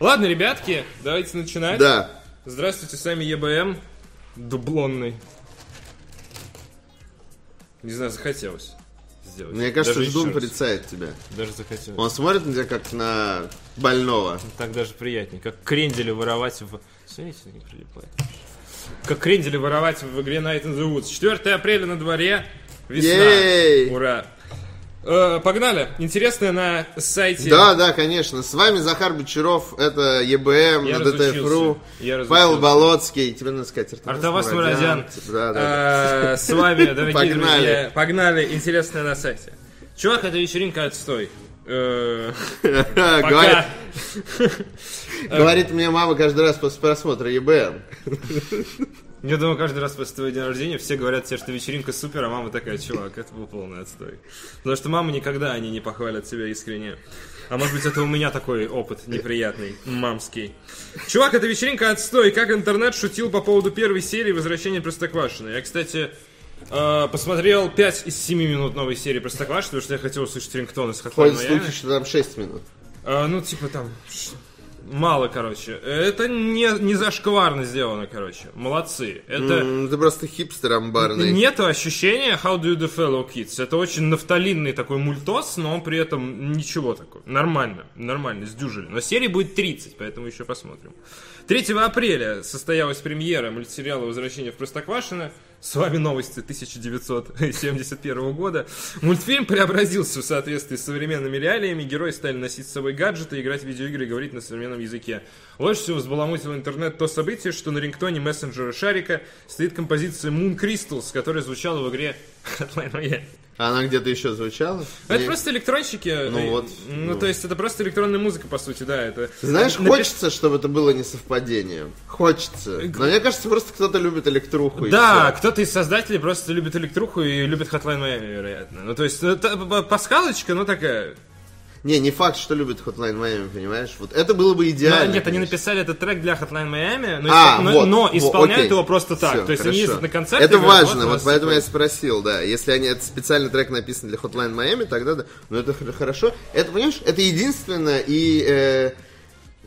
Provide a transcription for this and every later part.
Ладно, ребятки, давайте начинать. Да. Здравствуйте, с вами ЕБМ, дублонный. Не знаю, захотелось сделать. Мне кажется, Даже ждун порицает тебя. Даже захотелось. Он смотрит на тебя как на больного. Так даже приятнее. Как крендели воровать в... Смотрите, не прилипает. Как крендели воровать в игре Night in the Woods. 4 апреля на дворе. Весна. Ура. Э, погнали. Интересное на сайте... Да, да, конечно. С вами Захар Бочаров, это ЕБМ Я. ДТФ.ру. Я разучился. Павел Болоцкий, тебе надо сказать Артавас. Типа, Да, да, да. Э, С вами, дорогие Погнали. друзья. Погнали. Интересное на сайте. Чувак, это вечеринка отстой. Э, говорит мне мама каждый раз после просмотра ЕБМ. Я думаю, каждый раз после твоего дня рождения все говорят тебе, что вечеринка супер, а мама такая, чувак, это был полный отстой. Потому что мамы никогда они не похвалят себя искренне. А может быть, это у меня такой опыт неприятный, мамский. Чувак, это вечеринка отстой. Как интернет шутил по поводу первой серии «Возвращения Простоквашино». Я, кстати, э, посмотрел 5 из 7 минут новой серии Простоквашино, потому что я хотел услышать рингтон из Hotline Ходят Miami. слухи, что там 6 минут. А, ну, типа там... Мало, короче. Это не, не зашкварно сделано, короче. Молодцы. Это... М, Ты просто хипстер амбарный. Нету ощущения How do you do fellow kids. Это очень нафталинный такой мультос, но он при этом ничего такой. Нормально, нормально, сдюжили. Но серии будет 30, поэтому еще посмотрим. 3 апреля состоялась премьера мультсериала «Возвращение в Простоквашино». С вами новости 1971 года. Мультфильм преобразился в соответствии с современными реалиями. Герои стали носить с собой гаджеты, играть в видеоигры и говорить на современном языке. Больше всего взбаламутил интернет то событие, что на рингтоне мессенджера Шарика стоит композиция Moon Crystals, которая звучала в игре Hotline Miami. Она где-то еще звучала? Это Не- просто электронщики. Ну э, вот, Ну, ну. то есть это просто электронная музыка, по сути, да. Это... Знаешь, Напи- хочется, чтобы это было не совпадением. Хочется. Но мне кажется, просто кто-то любит электруху. и Да, кто-то из создателей просто любит электруху и любит Hotline Miami, вероятно. Ну, то есть, ну, п- пасхалочка, ну, такая... Не, не факт, что любит Hotline Miami, понимаешь? Вот это было бы идеально. нет, они конечно. написали этот трек для Hotline Miami, но, А, но- вот, но вот, исполняют окей. его просто так. Всё, то есть они хорошо. ездят на концерты. Это говорят, важно, вот нас поэтому я спросил, да. Если они это специальный трек написан для Hotline Miami, тогда да. Но это хор- хорошо. Это, понимаешь, это единственное и э,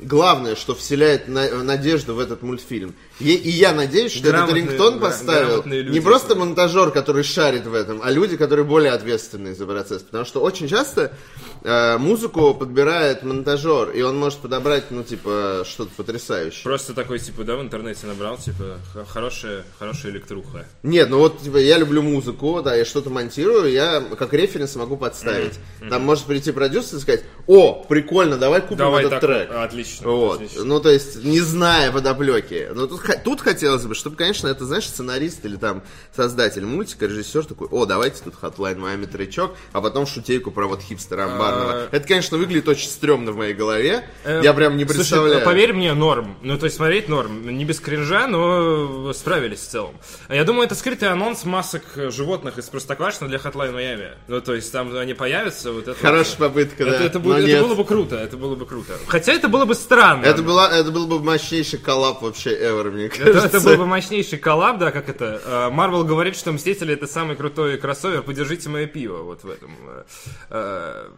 главное, что вселяет на- надежду в этот мультфильм. И, и я надеюсь, что этот Грамотные, рингтон да, поставил люди, не просто монтажер, который шарит в этом, а люди, которые более ответственны за процесс. Потому что очень часто э, музыку подбирает монтажер, и он может подобрать, ну, типа, что-то потрясающее. Просто такой, типа, да, в интернете набрал, типа, хорошая, хорошая электруха. Нет, ну вот, типа, я люблю музыку, да, я что-то монтирую, я как референс могу подставить. Там может прийти продюсер и сказать, о, прикольно, давай купим Давай этот так, трек. отлично. Вот, отлично. ну то есть, не зная подоплеки. Но тут, х- тут хотелось бы, чтобы, конечно, это, знаешь, сценарист или там создатель мультика, режиссер такой, о, давайте тут Hotline Miami тречок, а потом шутейку про вот хипстера амбарного. А, Это, конечно, выглядит очень стрёмно в моей голове. Э, я прям не слушай, представляю. поверь мне, норм. Ну, то есть смотреть норм. Не без кринжа, но справились в целом. А Я думаю, это скрытый анонс масок животных из Простоквашино для Hotline Miami. Ну, то есть там они появятся, вот это... Хорошая попытка, да. Это, было бы круто, это было бы круто. Хотя это было бы странно. Это, была, это был бы мощнейший коллап вообще ever, мне Это, кажется. это был бы мощнейший коллаб, да, как это. э, Марвел говорит, что Мстители это самый крутой кроссовер, подержите мое пиво, вот в этом. э, э,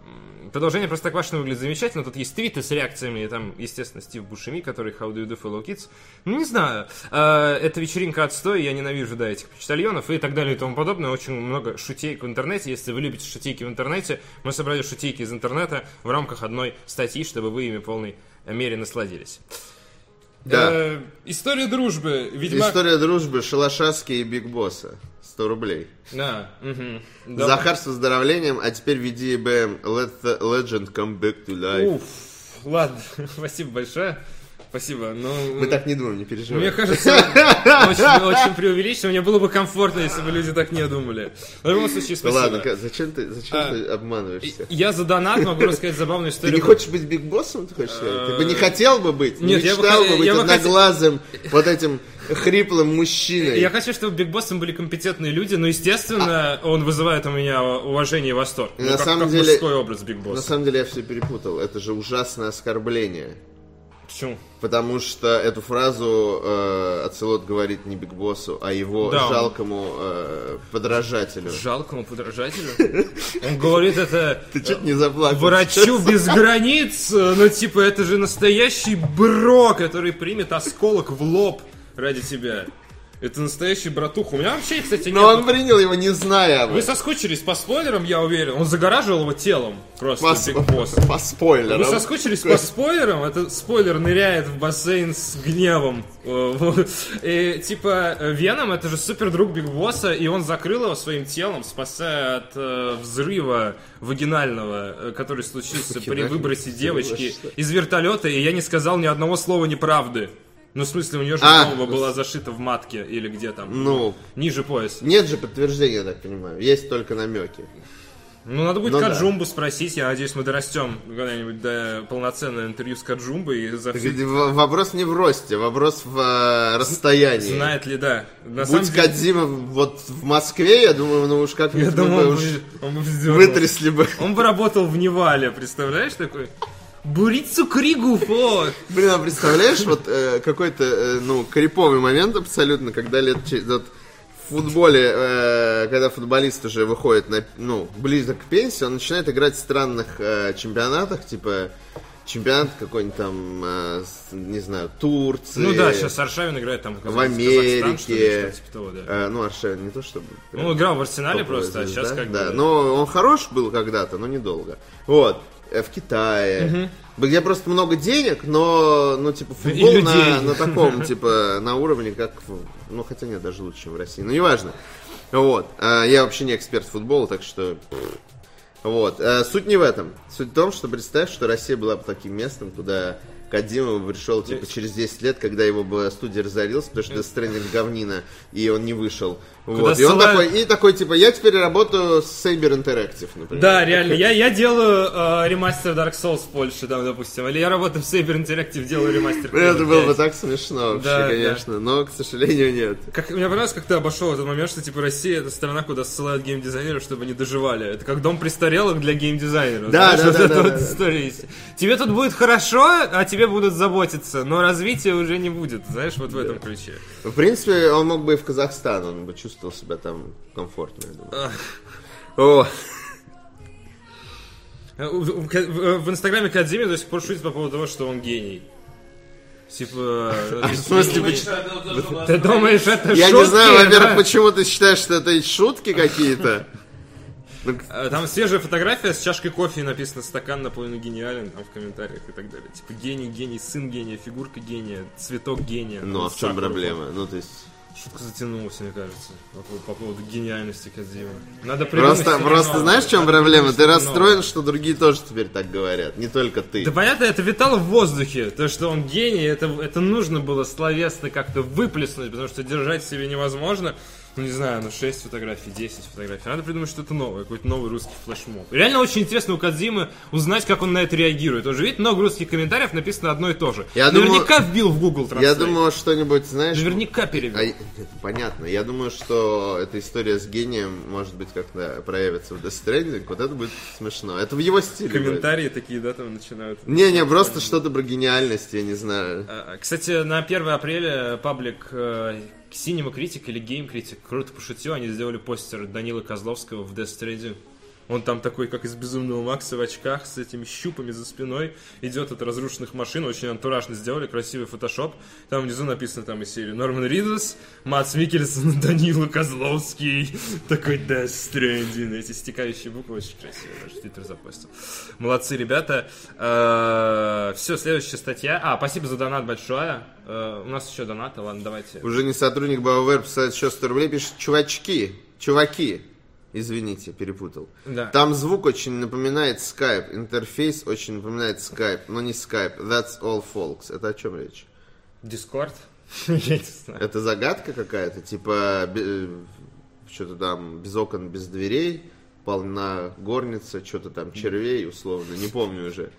Продолжение Простоквашино выглядит замечательно. Тут есть твиты с реакциями, и там, естественно, Стив Бушеми, который How do you do fellow kids. Ну, не знаю. Э, Это вечеринка отстой, я ненавижу, да, этих почтальонов и так далее и тому подобное. Очень много шутейк в интернете. Если вы любите шутейки в интернете, мы собрали шутейки из интернета в рамках одной статьи, чтобы вы ими полной мере насладились. Да. Э, История дружбы. Ведьмак... История дружбы Шалашаски и Биг Босса. 100 рублей. Да. Да. Захар с выздоровлением, а теперь веди БМ Let the legend come back to life. Уф, ладно, спасибо большое. Спасибо. Ну, Мы так не думаем, не мне переживай. кажется, очень, очень преувеличено. Мне было бы комфортно, если бы люди так не думали. В любом случае, спасибо. ладно, зачем ты, зачем А, ты обманываешься? Я за донат могу рассказать забавную Ты историю. не хочешь быть Биг Боссом, ты хочешь сказать? Ты бы не хотел бы быть? Нет, не я бы мечтал бы быть я бы хотел- одноглазым, вот этим хриплым мужчиной? Я хочу, чтобы Биг Боссом были компетентные люди, но, естественно, он вызывает у меня уважение и восторг. И Ну, на как, самом как деле- мужской образ Биг На Босса. самом деле я все перепутал. Это же ужасное оскорбление. Почему? Потому что эту фразу э, Ацелот говорит не Биг Боссу, а его Да, жалкому э, подражателю. Жалкому подражателю. Он говорит это Ты чуть не заплакал. врачу без границ. Ну, типа, это же настоящий бро, который примет осколок в лоб ради тебя. Это настоящий братух. У меня вообще, кстати, Но нет. он принял его, не зная об Вы этом. соскучились по спойлерам, я уверен. Он загораживал его телом. Просто По, Биг Босс. по спойлерам. Вы соскучились по спойлерам? Это спойлер ныряет в бассейн с гневом. И, типа, Веном, это же супер друг Биг Босса, и он закрыл его своим телом, спасая от э, взрыва вагинального, э, который случился при выбросе девочки из вертолета, и я не сказал ни одного слова неправды. Ну, в смысле, у нее же А. бомба была зашита в матке или где там. Ну, Ниже пояса. нет же подтверждения, я так понимаю. Есть только намеки. Ну, надо будет Ну да. Каджумбу спросить. Я надеюсь, мы дорастем когда-нибудь до полноценного интервью с Каджумбой и за все Вопрос не в росте, вопрос в э, расстоянии. Знает ли, да. На Будь деле, Кадзима вот в Москве, я думаю, ну уж как-нибудь я мы думал, бы он уж бы, он бы вытрясли бы. Он бы работал в Невале, представляешь, такой? Бурицу Кригу, фо! Блин, а представляешь, вот э, какой-то, э, ну, криповый момент абсолютно, когда лет вот в футболе, э, когда футболист уже выходит на, ну, близок к пенсии, он начинает играть в странных э, чемпионатах, типа чемпионат какой-нибудь там, э, не знаю, Турции. Ну да, сейчас Аршавин играет там в Америке. что ли, что-то типа того, да. Э, ну, Аршавин не то чтобы... прям Ну, играл в Арсенале просто, а сейчас как да. бы... Но он хорош был когда-то, но недолго. Вот. Э, В Китае. Где просто много денег, но, ну, типа, футбол на, на таком, типа, на уровне, как, ну, хотя нет, даже лучше, чем в России. Ну, неважно. Вот. А, Я вообще не эксперт в футболе, так что... Вот. А, Суть не в этом. Суть в том, что представь, что Россия была бы таким местом, куда Кадимов пришел, типа, через 10 лет, когда его бы студия разорилась, потому что Death говнина, и он не вышел. Вот. И он ссылают- такой, и такой, типа, я теперь работаю с Saber Interactive, например. Да, реально. Я, я делаю э, ремастер Dark Souls в Польше, там, допустим. Или я работаю в Saber Interactive, делаю ремастер. Это было 5. бы так смешно вообще, Да, да. конечно, но, к сожалению, нет. Как, мне понравилось, как ты обошел этот момент, что типа Россия это страна, куда ссылают геймдизайнеров, чтобы они доживали. Это как дом престарелых для геймдизайнеров. Да, Знаешь, да, вот да, да, вот да, да. история. Тебе тут будет хорошо, а тебе будут заботиться, но развития уже не будет, знаешь, вот в этом ключе. В принципе, он мог бы и в Казахстан, он бы чувствовал себя там комфортно, я думаю. О, Э, В, инстаграме Кадзими до сих пор шутит по поводу того, что он гений. Типа... А в смысле, Ты думаешь, это я не шутки, знаю, во-первых, почему ты считаешь, что это шутки какие-то? Э, Там свежая фотография с чашкой кофе написано «Стакан наполовину гениален» там в комментариях и так далее. Типа гений, гений, сын гения, фигурка гения, цветок гения. Ну, а в чем проблема? Ну, то есть... Шутка затянулась, мне кажется, по, по поводу гениальности Кадзима. Надо Просто, просто новое. знаешь, в чем проблема? Ты расстроен, новое. что другие тоже теперь так говорят, не только ты. Да понятно, это витало в воздухе. То, что он гений, это, это нужно было словесно как-то выплеснуть, потому что держать в себе невозможно. Ну, не знаю, ну 6 фотографий, 10 фотографий. Надо придумать что-то новое, какой-то новый русский флешмоб. И Реально очень интересно у Кадзимы узнать, как он на это реагирует. Он же видит много русских комментариев, написано одно и то же. Я Наверняка вбил в Google Translate. Я думаю, что-нибудь, знаешь... Наверняка перевел. А, это понятно. Я думаю, что эта история с гением, может быть, как-то проявится в Death Stranding. Вот это будет смешно. Это в его стиле будет. Комментарии такие, да, там начинают. Не-не, просто что-то про гениальность, я не знаю. А, Кстати, на 1 апреля паблик э, Cinema Critic или Game Critic круто пошутил, они сделали постер Данила Козловского в Death Stranding. Он там такой, как из Безумного Макса в очках, с этими щупами за спиной, идет от разрушенных машин, очень антуражно сделали, красивый фотошоп. Там внизу написано там из серии Норман Ридус, Мац Микельсон, Данила Козловский, такой Death Stranding. Эти стекающие буквы очень красивые, даже Твиттер запостил. Молодцы, ребята. Все, следующая статья. А, спасибо за донат большое. Э, У нас еще донаты, ладно, давайте. Уже не сотрудник BioWare писает еще 100 рублей, пишет чувачки, чуваки. Извините, перепутал. Да. Там звук очень напоминает Skype, интерфейс очень напоминает Skype, но не Skype. That's all, folks. Это о чем речь? Дискорд? Я не знаю. Это загадка какая-то, типа что-то там без окон, без дверей, полна горница, что-то там червей, условно, не помню уже.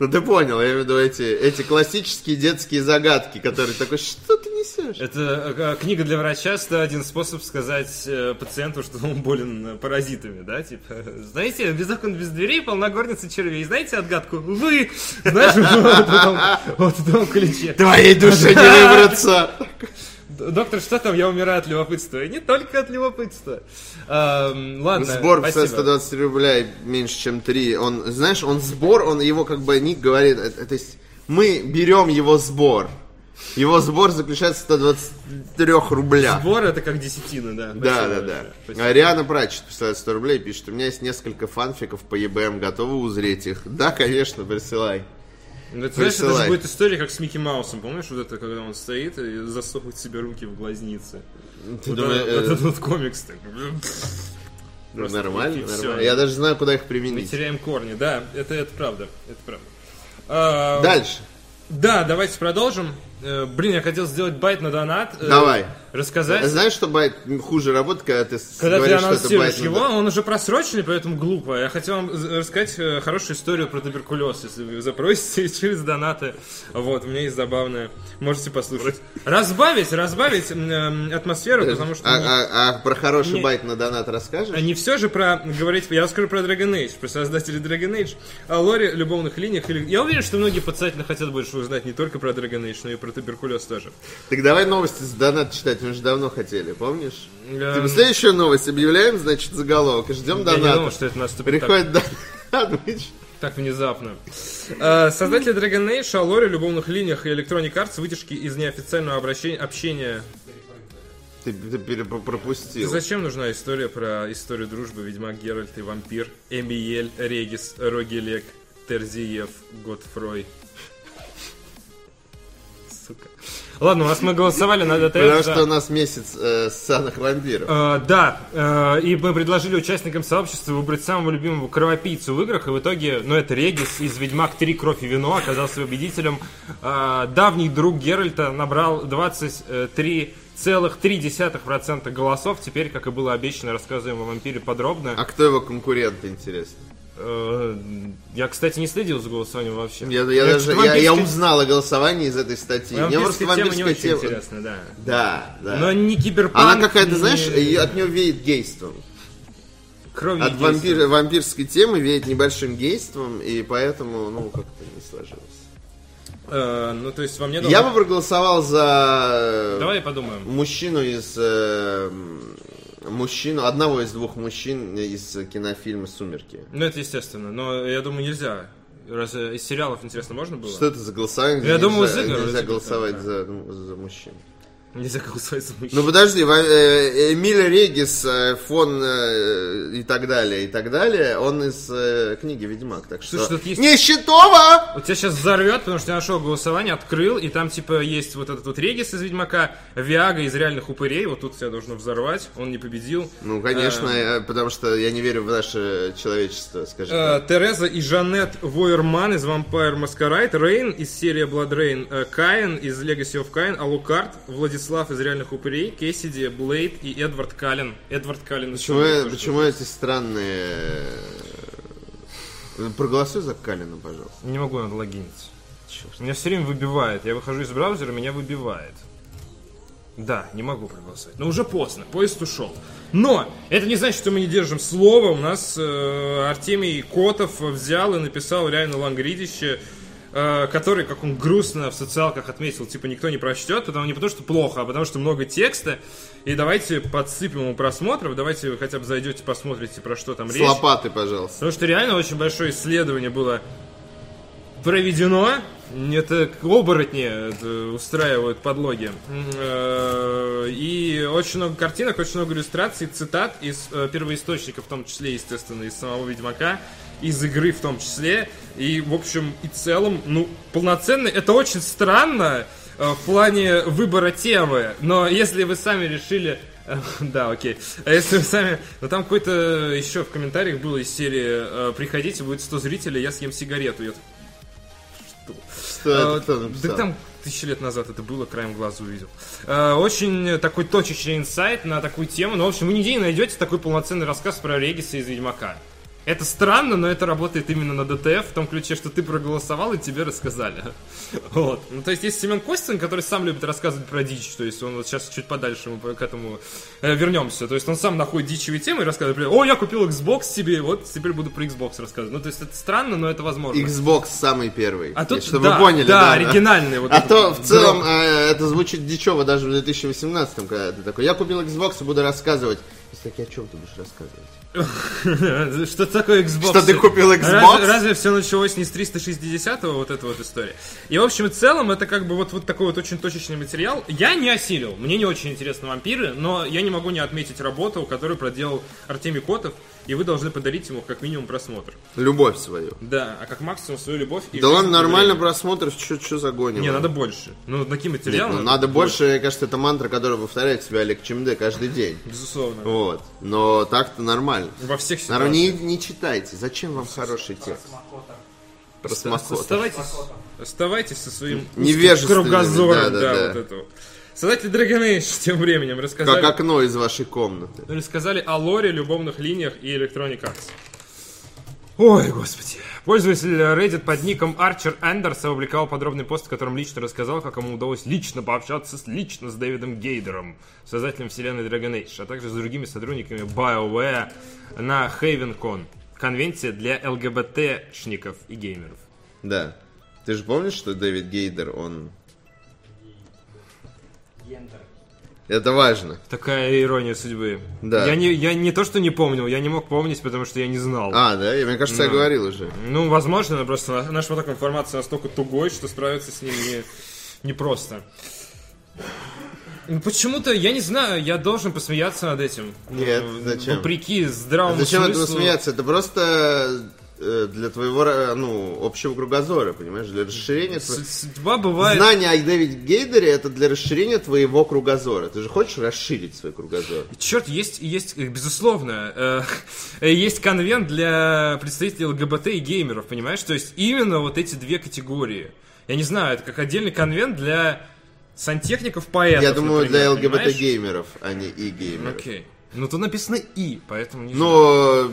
Ну ты понял, я имею в виду эти, эти классические детские загадки, которые такой, что ты несешь? Это э, книга для врача, 101 способ сказать э, пациенту, что он болен э, паразитами, да, типа, знаете, без окон, без дверей, полна горница червей, знаете отгадку? Вы! Знаешь, вот в этом- вот в этом ключе. Твоей душе не выбраться! Доктор, что там? Я умираю от любопытства. И не только от любопытства. Эм, ладно, Сбор в спасибо. 120 рублей меньше, чем 3. Он, знаешь, он сбор, он его как бы ник говорит, то есть мы берем его сбор. Его сбор заключается в 123 рублях. Сбор это как десятина, да. Да, Спасибо да, большое. да. Спасибо. А Риана Прачет присылает 100 рублей, пишет, у меня есть несколько фанфиков по ЕБМ, готовы узреть их? Да, конечно, присылай. Ну, это, знаешь, это же будет история, как с Микки Маусом. Помнишь, вот это, когда он стоит и засовывает себе руки в глазницы? Ты Вот думаешь, это- э, этот вот комикс так. Просто нормально, и нормально. Я даже знаю, куда их Мы применить. теряем корни, да, это, это правда, это правда. А, Дальше. Да, давайте продолжим. Э, Блин, я хотел сделать байт на донат. э, Давай. Рассказать. Знаешь, что байт хуже работает, когда ты Когда ты говоришь, что это анонсируешь байт на его, он уже просроченный, поэтому глупо. Я хотел вам рассказать э, хорошую историю про туберкулез, если вы запросите через донаты. Вот, у меня есть забавная. Можете послушать. Разбавить, разбавить эм, атмосферу, потому что... А, не- а- а про хороший Не- байт на донат расскажешь? не все же про говорить, я расскажу про Dragon Age, про создателей Dragon Age, о лоре, любовных линиях. Или... Я уверен, что многие подсательно хотят больше узнать не только про Dragon Age, но и про туберкулез тоже. Так давай новости с донат читать, мы же давно хотели, помнишь? Эм, Типа, следующую новость объявляем, значит, заголовок, и ждем Я не доната. думал, что это наступит. Приходит донат, мы ч- Так внезапно. Э, Создатели Dragon Age, о лоре, любовных линиях и Electronic Arts вытяжки из неофициального обращения, общения. ты, ты пропустил. Зачем нужна история про историю дружбы Ведьмак Геральт и вампир Эмиель, Регис, Рогелек, Терзиев, Готфрой? Сука. Ладно, у нас мы голосовали на ДТФ. Потому что у нас месяц э, ссаных вампиров. Э, да, э, и мы предложили участникам сообщества выбрать самого любимого кровопийцу в играх, и в итоге, ну это Регис из Ведьмак 3 Кровь и Вино оказался победителем. Э, давний друг Геральта набрал 23,3% голосов. Теперь, как и было обещано, рассказываем о вампире подробно. А кто его конкурент, интересно? Э, я, кстати, не следил за голосованием вообще. Я, я даже, я, я вампирская- узнал о голосовании из этой статьи. Мне просто вампирская тема не очень тема- интересна, да. Да, да. Но не киберпанк, Она какая-то, не знаешь, от нее веет гейством. кровью От действия. вампир, вампирской темы веет небольшим гейством, и поэтому, ну, как-то не сложилось. Э, ну, то есть, во мне Я бы проголосовал за Давай подумаем. мужчину из... э, мужчину, одного из двух мужчин из кинофильма «Сумерки». Ну, это естественно, но я думаю, нельзя. Раз э, из сериалов, интересно, можно было? Что это за голосование? где Я нельзя, из игр, нельзя голосовать да. за, ну, за мужчин. Нельзя голосовать за мужчин. Ну подожди, э, Эмиль Регис, э, фон э, и так далее, и так далее, он из книги Ведьмак, так что... Слушай, тут есть- Нищетова! У тебя сейчас взорвет, потому что я нашел голосование, открыл, и там типа есть вот этот вот Регис из Ведьмака, Виага из реальных упырей, вот тут тебя должно взорвать, он не победил. Ну, конечно, э, потому что я не верю в наше человечество, скажи. Э, так. Тереза и Жанет Войерман из Vampire Masquerade, Рейн из серии Blood Rain, Каин из Legacy of Kain, Алукард, Владислав из Реальных Упырей, Кессиди, Блейд и Эдвард Каллен. Эдвард Каллен Почему, тоже почему эти странные... э, Проголосуй за Калина, пожалуйста. Не могу надо логиниться. Меня все время выбивает. Я выхожу из браузера, меня выбивает. Да, не могу проголосовать. Но уже поздно, поезд ушел. Но это не значит, что мы не держим слово. У нас э, Артемий Котов взял и написал реально лангридище, который, как он грустно в социалках отметил, типа никто не прочтет, потому не потому что плохо, а потому что много текста. И давайте подсыпем ему просмотров, давайте вы хотя бы зайдете, посмотрите, про что там С речь. лопатой, пожалуйста. Потому что реально очень большое исследование было проведено. Это оборотни это устраивают подлоги. Э, И очень много картинок, очень много иллюстраций, цитат из э, первоисточников, в том числе, естественно, из самого Ведьмака, из игры в том числе. И, в общем и целом, ну, полноценно. Это очень странно э, в плане выбора темы. Но если вы сами решили Э, Да, окей. А если вы сами... Ну там какой-то еще в комментариях было из серии э, «Приходите, будет 100 зрителей, я съем сигарету». Я такой, Что это «А, написал? Да там тысячи лет назад это было, краем глаза увидел. Э, Очень такой точечный инсайт на такую тему. Ну, в общем, вы нигде не найдете такой полноценный рассказ про Региса из Ведьмака. Это странно, но это работает именно на ДТФ, в том ключе, что ты проголосовал и тебе рассказали. Вот. Ну, то есть есть Семен Костин, который сам любит рассказывать про дичь, то есть он вот сейчас чуть подальше мы к этому э, вернемся. То есть он сам находит дичевые темы и рассказывает, например, о, я купил Xbox себе, вот теперь буду про Xbox рассказывать. Ну, то есть это странно, но это возможно. Xbox самый первый. А тут, чтобы да, вы поняли, да, да. оригинальный. Вот А то в целом э, это звучит дичево даже в 2018, когда ты такой, я купил Xbox и буду рассказывать. И такие, о чем ты будешь рассказывать? Что такое Xbox? Что ты купил Xbox? Разве, разве все началось не с 360-го, вот эта вот история? И, в общем и целом, это как бы вот, вот такой вот очень точечный материал. Я не осилил, мне не очень интересны вампиры, но я не могу не отметить работу, которую проделал Артемий Котов, и вы должны подарить ему как минимум просмотр. Любовь свою. Да, а как максимум свою любовь. и Да ладно, нормально просмотр, что за гоним? Не, надо больше. Ну, таким Нет, материалом. ну, надо больше, мне кажется, это мантра, которую повторяет себе Олег Чемде каждый день. Безусловно. Вот. Но так-то нормально. Во всех ситуациях. не, не читайте. Зачем вам хороший текст? Про смакоту. Оставайтесь, оставайтесь со своим кругозором, да, да, да, да. вот этого. Создатели Dragon Age тем временем рассказали, Как окно из вашей комнаты. рассказали о лоре, любовных линиях и Electronic Arts. Ой, господи. Пользователь Reddit под ником Арчер Эндерс опубликовал подробный пост, в котором лично рассказал, как ему удалось лично пообщаться с, лично с Дэвидом Гейдером, создателем вселенной Dragon Age, а также с другими сотрудниками BioWare на HavenCon, конвенция для ЛГБТшников и геймеров. Да. Ты же помнишь, что Дэвид Гейдер, он... Это важно. Такая ирония судьбы. Да. Я не, я не то, что не помнил, я не мог помнить, потому что я не знал. А, да? Я, мне кажется, я Да. говорил уже. Ну, возможно, но просто наш поток информации настолько тугой, что справиться с ним не, непросто. Ну, Почему-то, я не знаю, я должен посмеяться над этим. Нет, Ну, зачем? Вопреки здравому Зачем этому смыслу. смеяться? Это просто для твоего, э, ну, общего кругозора, понимаешь? Для расширения... Судьба бывает... Знание о Дэвиде Гейдере это для расширения твоего кругозора. Ты же хочешь расширить свой кругозор? Черт, есть, есть, э, безусловно, э, э, есть конвент для представителей ЛГБТ и геймеров, понимаешь? То есть именно вот эти две категории. Я не знаю, это как отдельный конвент для сантехников, поэтов, Я думаю, для например, понимаешь? ЛГБТ-геймеров, а не и геймеров. Окей. Ну, тут написано «и», поэтому не знаю.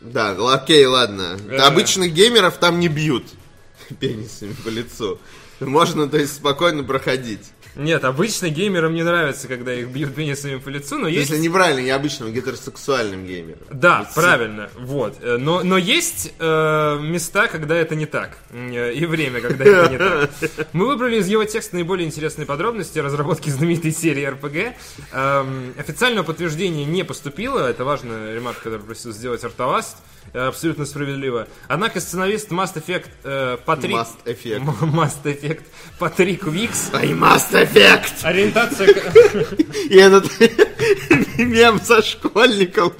Да, окей, ладно. Э. Обычных геймеров там не бьют пенисами по лицу. Можно, то есть, спокойно проходить. Нет, обычно геймерам не нравится, когда их бьют пенисами по лицу, но есть... Если неправильно, не обычным, гетеросексуальным геймером. Да, правильно, вот. Э, Но, но есть э, места, когда это не так. Э, И время, когда это не так. Мы выбрали из его текста наиболее интересные подробности разработки знаменитой серии RPG. Эм, официального подтверждения не поступило. Это важная ремарка, которую просил сделать Артоваст. Э, Абсолютно справедливо. Однако сценарист Mass Effect э, Патрик... Mass Effect. Mass Effect Патрик Викс Ай, Mass Effect! Ориентация... И этот мем со школьником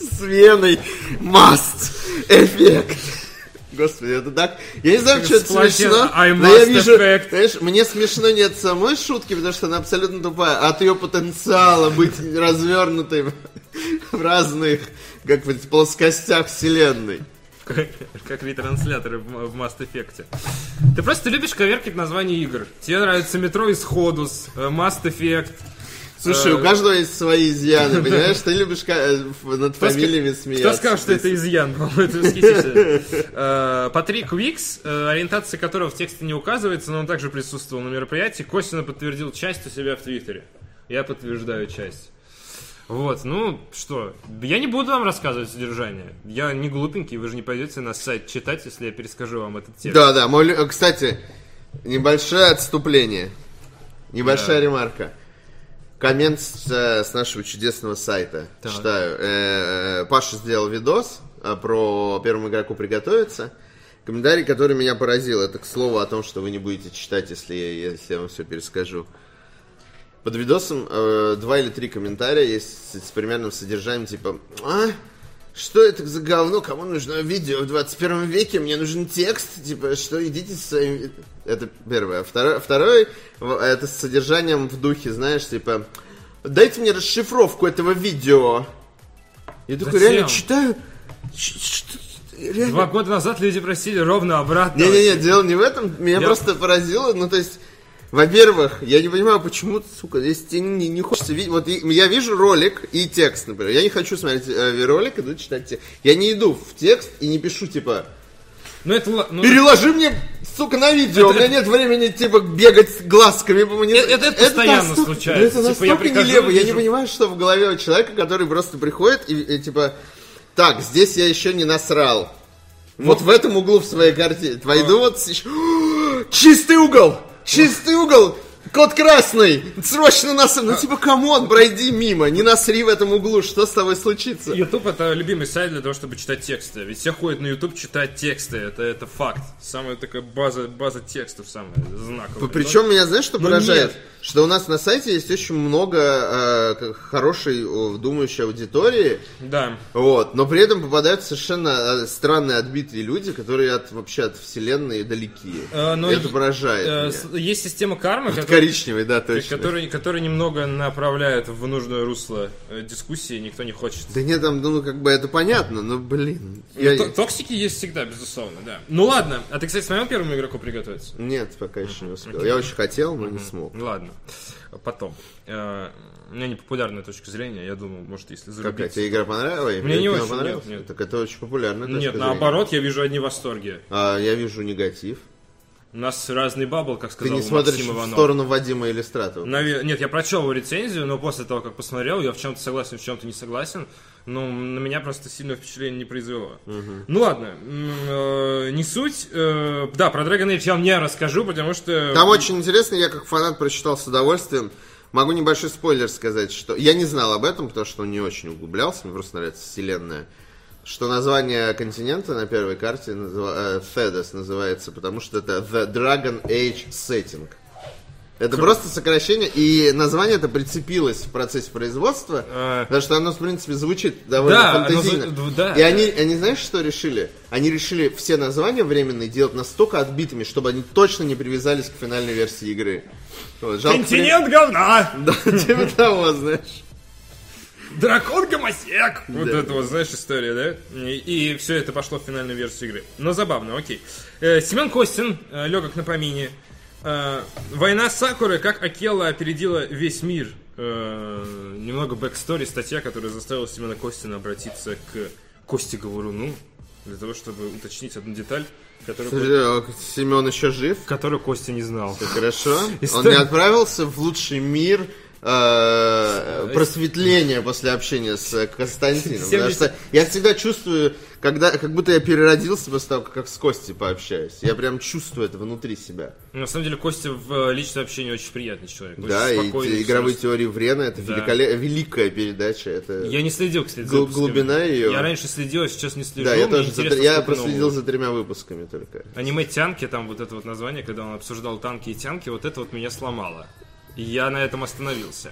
с Веной. Must Effect. Господи, это так... Я не знаю, что это смешно, I но я must вижу... Знаешь, мне смешно не от самой шутки, потому что она абсолютно тупая, а от ее потенциала быть развернутой в разных, как бы, плоскостях вселенной. Как ретрансляторы в в Mass Effect. Ты просто любишь коверкать названия игр. Тебе нравится метро Исходус, э, Mass Effect. Слушай, Э, у каждого есть свои изъяны, понимаешь? Ты любишь э, над фамилиями смеяться. Кто сказал, что это изъян? Это Патрик Уикс, ориентация которого в тексте не указывается, но он также присутствовал на мероприятии, косвенно подтвердил часть у себя в Твиттере. Я подтверждаю часть. Вот, ну что, я не буду вам рассказывать содержание. Я не глупенький, вы же не пойдете на сайт читать, если я перескажу вам этот текст. Да, да. мой э, Кстати, небольшое отступление. Небольшая ремарка. Коммент с, э, с нашего чудесного сайта. Так. Читаю. Э, э, Паша сделал видос про первому игроку приготовиться. Комментарий, который меня поразил, это к слову о том, что вы не будете читать, если если я вам все перескажу. Под видосом э, два или три комментария есть с, с примерным содержанием типа «А? Что это за говно? Кому нужно видео в 21 веке? Мне нужен текст. Типа, что идите со своим... Это первое. Второе, второй, в- это с содержанием в духе, знаешь, типа, дайте мне расшифровку этого видео. Я такой Зачем? реально читаю. Реально? Два года назад люди просили ровно обратно. Не-не-не, дело не в этом. Меня Я- просто поразило. Ну, то есть, Во-первых, я не понимаю, почему, сука, здесь тебе не, не хочется видеть. Вот я вижу ролик и текст, например. Я не хочу смотреть э, ролик, иду читать текст. Я не иду в текст и не пишу, типа, Ну это... ну, переложи мне, сука, на видео. У меня нет времени, типа, бегать глазками по мне. Это- это постоянно настолько- случается. Это Типа, я настолько прихожу нелепо. Я не понимаю, что в голове у человека, который просто приходит и, и, типа, так, здесь я еще не насрал. Вот в этом углу в своей карте. Войду вот сейчас. Чистый угол! Чистый угол! Код красный! Срочно нас... Ну типа, come on, пройди мимо, не насри в этом углу, что с тобой случится? YouTube это любимый сайт для того, чтобы читать тексты. Ведь все ходят на YouTube читать тексты. Это, это факт. Самая такая база, база текстов самая знаковая. Причем меня, знаешь, что Но поражает? нет. Что у нас на сайте есть очень много э, хорошей, думающей аудитории, Да. вот, но при этом попадают совершенно э, странные отбитые люди, которые от, вообще от вселенной далеки. Э, но Это и- поражает Э, меня. Есть система кармы, которая, Коричневый, да, точно. который, который немного направляет в нужное русло э, дискуссии, никто не хочет. Да нет, там, ну, как бы это понятно, но, блин. я- То- Токсики есть всегда, безусловно, да. Ну ладно, а ты, кстати, смотрел первому игроку приготовиться? Нет, пока еще не успел. Я очень хотел, но не смог. Ладно, потом. Э, У меня непопулярная точка зрения, я думаю, может, если Какая зарубить. тебе игра понравилась? Мне не очень, понравилось? нет, нет. Так это очень популярная точка Нет, зрения. наоборот, я вижу одни восторги. А, я вижу негатив. У нас разный бабл, как Ты сказал не смотришь Максим в Иванов. сторону Вадима Иллюстратова. Наве- Нет, я прочел его рецензию, но после того, как посмотрел, я в чем-то согласен, в чем-то не согласен. Но на меня просто сильное впечатление не произвело. Ну ладно, э, не суть. Э, да, про Dragon Age я вам не расскажу, потому что... Там очень интересно, я как фанат прочитал с удовольствием. Могу небольшой спойлер сказать, что я не знал об этом, потому что он не очень углублялся, мне просто нравится вселенная. Что название континента на первой карте называ- э, Thedas называется, потому что это The Dragon Age Setting. Это просто сокращение, и название это прицепилось в процессе производства, А. потому что оно, в принципе, звучит довольно Да, оно фантазийно. зв- да. И они, они, знаешь, что решили? Они решили все названия временные делать настолько отбитыми, чтобы они точно не привязались к финальной версии игры. Вот, жалко, Континент говна! Да, типа того, знаешь. Дракон гомосек! Вот это вот, знаешь, история, да? И, все это пошло в финальную версию игры. Но забавно, окей. Э, Семен Костин, э, легок на помине. Э, Война Сакуры, как Акела опередила весь мир. Э, немного backstory, статья, которая заставила Семена Костина обратиться к Косте Говоруну для того, чтобы уточнить одну деталь, которую, Семен еще жив, которую Костя не знал. хорошо. Он История- не отправился в лучший мир э, просветления после общения с Константином. Потому 70 что я всегда чувствую, когда, как будто я переродился после того, как с Костей пообщаюсь. Я прям чувствую это внутри себя. На самом деле, Костя в э, личном общении очень приятный человек. очень Да, и те- игровые теории Врена это Да. великоле- великая передача. Это... Я не следил, кстати, за выпусками. глубина её. Я раньше следил, а сейчас не слежу. Да, я Мне тоже за я проследил нового. за тремя выпусками только. Аниме Тянки, там вот это вот название, когда он обсуждал танки и тянки, вот это вот меня сломало. И я на этом остановился.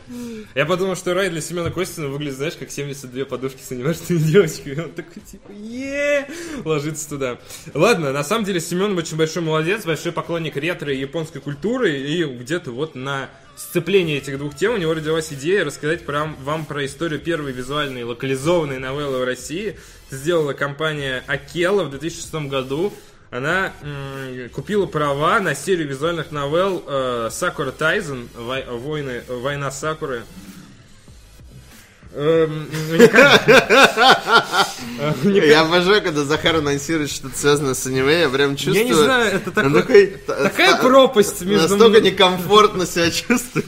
Я подумал, что рай для Семена Костина выглядит, знаешь, как 72 подушки с анимешными девочками. И он такой, типа, е ложится туда. Ладно, на самом деле Семен очень большой молодец, большой поклонник ретро и японской культуры. И где-то вот на сцеплении этих двух тем у него родилась идея рассказать про, вам про историю первой визуальной локализованной новеллы в России. Это сделала компания Акела в 2006 году. Она м, купила права на серию визуальных новелл э, Сакура Тайзен, Вой- войны, Война Сакуры. Эм, Я обожаю, когда Захар анонсирует что-то связанное с аниме, я прям чувствую... Я не знаю, это такая та- пропасть между Настолько некомфортно себя чувствуешь.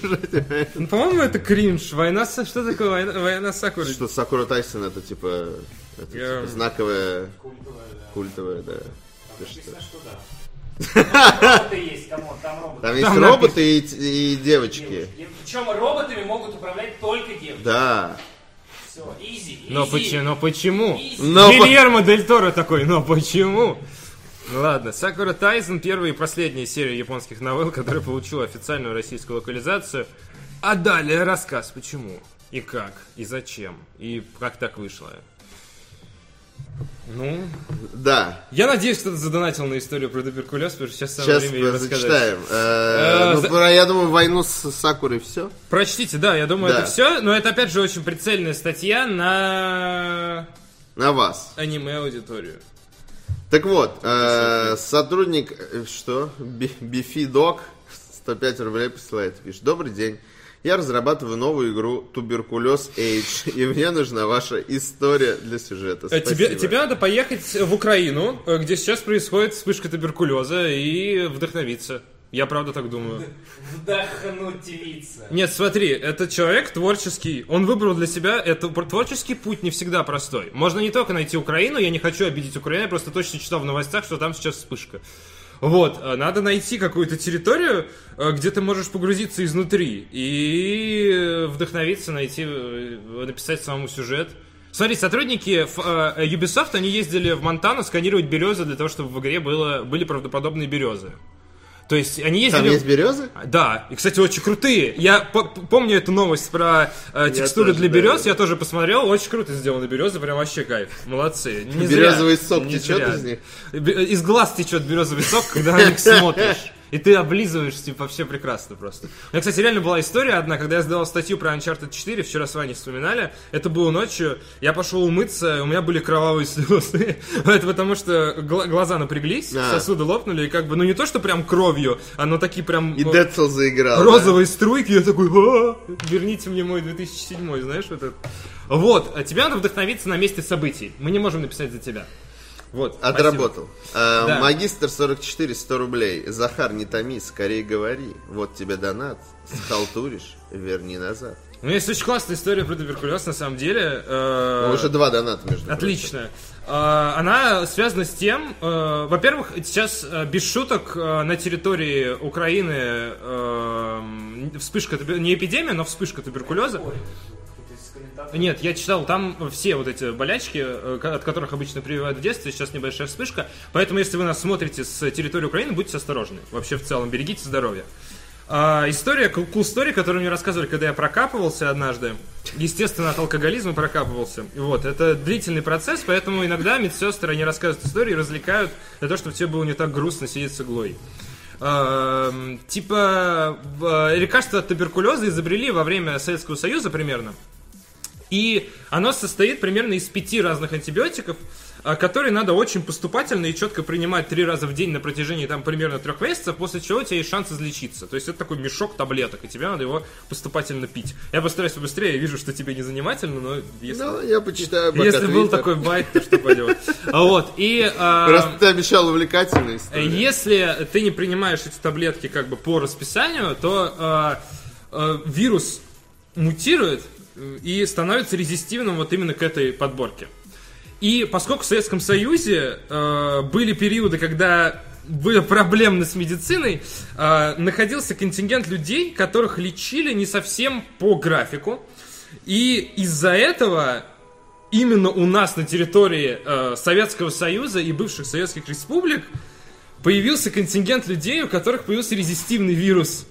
Ну, По-моему, это кринж. Война Что такое война, Сакуры? Что Сакура Тайсон это типа, типа знаковая, Культовая, да. Ты что? Что да. Роботы есть, come on, там роботы. Там есть Там роботы и, и девочки. Причем роботами могут управлять только девочки. Да. Все, easy, easy. Но почему? Но почему? Но Гильермо Дель Торо такой, но почему? Ну ладно, Сакура Тайзен первая и последняя серия японских новелл, которая получила официальную российскую локализацию. А далее рассказ, почему, и как, и зачем, и как так вышло. Ну, Да. я надеюсь, кто-то задонатил на историю про туберкулез, потому что сейчас самое Сейчас время ее рассказать. зачитаем. Э, Э, ну, про, я думаю, войну с Сакурой все. Прочтите, да, я думаю, это все, но это опять же очень прицельная статья на На вас. аниме-аудиторию. Так вот, э, сотрудник, что? Би- Бифи Док, 105 рублей присылает. Пишет, добрый день. Я разрабатываю новую игру Туберкулез Age, и мне нужна ваша история для сюжета. Э, Тебе, тебе надо поехать в Украину, э, где сейчас происходит вспышка туберкулеза, и вдохновиться. Я правда так думаю. Вдохнутивиться. Нет, смотри, это человек творческий. Он выбрал для себя это творческий путь не всегда простой. Можно не только найти Украину, я не хочу обидеть Украину, я просто точно читал в новостях, что там сейчас вспышка. Вот, а надо найти какую-то территорию, э, где ты можешь погрузиться изнутри и э, вдохновиться, найти, э, написать самому сюжет. Смотри, сотрудники э, Ubisoft, они ездили в Монтану сканировать березы для того, чтобы в игре было, были правдоподобные березы. То есть они ездили... Там есть березы? Да, и, кстати, очень крутые. Я помню эту новость про э, текстуры для берез, да. я тоже посмотрел, очень круто сделаны березы, прям вообще кайф. Молодцы. Не Березовый зря, сок не течет зря. из них? Из глаз течет березовый сок, когда на них смотришь. И ты облизываешь, типа, вообще прекрасно просто. У меня, кстати, реально была история одна, когда я сделал статью про Uncharted 4, вчера с Ваней вспоминали. Это было ночью, я пошел умыться, у меня были кровавые слезы. Это потому что гла- глаза напряглись, А. сосуды лопнули, и как бы, ну не то, что прям кровью, а ну такие прям... И ну, Dead Cell заиграл. да? розовые струйки, я такой, «А, верните мне мой 2007, знаешь, вот это. Вот, а тебе надо вдохновиться на месте событий. Мы не можем написать за тебя. Вот. Отработал. А, Да. Магистр 44, 100 рублей. Захар, не томи, скорее говори. Вот тебе донат. Схалтуришь, верни назад. У меня есть очень классная история про туберкулез, на самом деле. Э, Ну, Уже два доната, между прочим. Отлично. Э, Она связана с тем, во-первых, сейчас без шуток на территории Украины вспышка, не эпидемия, но вспышка туберкулеза. Нет, я читал, там все вот эти болячки, э, от которых обычно прививают в детстве, сейчас небольшая вспышка. Поэтому, если вы нас смотрите с территории Украины, будьте осторожны. Вообще, в целом, берегите здоровье. А, история, cool story, которую мне рассказывали, когда я прокапывался однажды. Естественно, от алкоголизма прокапывался. Вот, это длительный процесс, поэтому иногда медсестры, они рассказывают истории, развлекают для того, чтобы тебе было не так грустно сидеть с иглой. Эм, Типа, в- лекарство от туберкулеза изобрели во время Советского Союза примерно. И оно состоит примерно из пяти разных антибиотиков, а, которые надо очень поступательно и четко принимать три раза в день на протяжении там примерно трех месяцев, после чего у тебя есть шанс излечиться. То есть это такой мешок таблеток, и тебе надо его поступательно пить. Я постараюсь побыстрее, я вижу, что тебе не занимательно, но если, Ну, я почитаю пока если был твиттер. такой байт, то что поделать. А Вот, и... а, Просто ты обещал увлекательную историю. Если ты не принимаешь эти таблетки как бы по расписанию, то вирус мутирует и становится резистивным вот именно к этой подборке. И поскольку в Советском Союзе э, были периоды, когда было проблемно с медициной, э, находился контингент людей, которых лечили не совсем по графику. И из-за этого именно у нас на территории э, Советского Союза и бывших советских республик появился контингент людей, у которых появился резистивный вирус.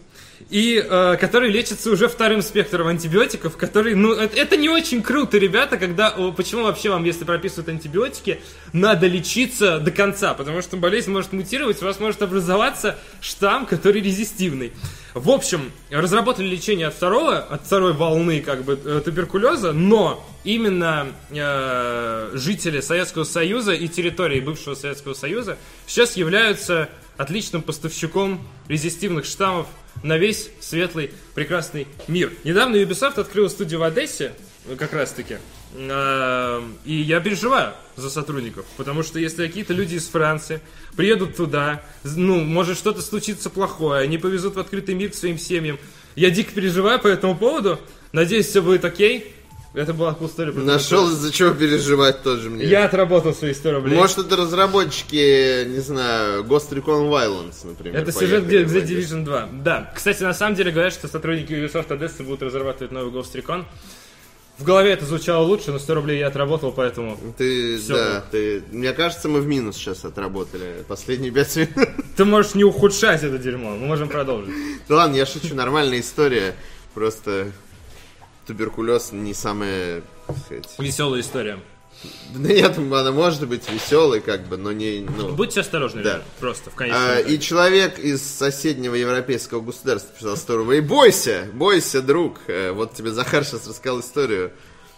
И э, который лечится уже вторым спектром антибиотиков, который, ну, это, это не очень круто, ребята, когда, почему вообще вам, если прописывают антибиотики, надо лечиться до конца, потому что болезнь может мутировать, у вас может образоваться штамм, который резистивный. В общем, разработали лечение от второго, от второй волны, как бы, э, туберкулеза, но именно э, жители Советского Союза и территории бывшего Советского Союза сейчас являются отличным поставщиком резистивных штаммов на весь светлый, прекрасный мир. Недавно Ubisoft открыл студию в Одессе, э, как раз таки. Э, И я переживаю за сотрудников, потому что если какие-то люди из Франции приедут туда, ну, может что-то случится плохое, они повезут в открытый мир к своим семьям. Я дико переживаю по этому поводу. Надеюсь, все будет окей. Это была cool story про Нашел из-за чего переживать тоже мне. Я отработал свои 100 рублей. Может, это разработчики, не знаю, Ghost Recon Violence, например. Это сюжет поехали The. Division 2. Да. Кстати, на самом деле говорят, что сотрудники Ubisoft Одессы будут разрабатывать новый Ghost Recon. В голове это звучало лучше, но 100 рублей я отработал, поэтому... Ты, Всё. да, ты... Мне кажется, мы в минус сейчас отработали последние пять минут. Ты можешь не ухудшать это дерьмо, мы можем продолжить. Да ладно, я шучу, нормальная история. Просто туберкулез не самая. Веселая история. Да нет, она может быть веселой, как бы, но не... Ну... Будьте осторожны, Да. просто в конечном А, и человек из соседнего европейского государства писал 100 рублей. Бойся, бойся, друг. Э, Вот тебе Захар сейчас рассказал историю.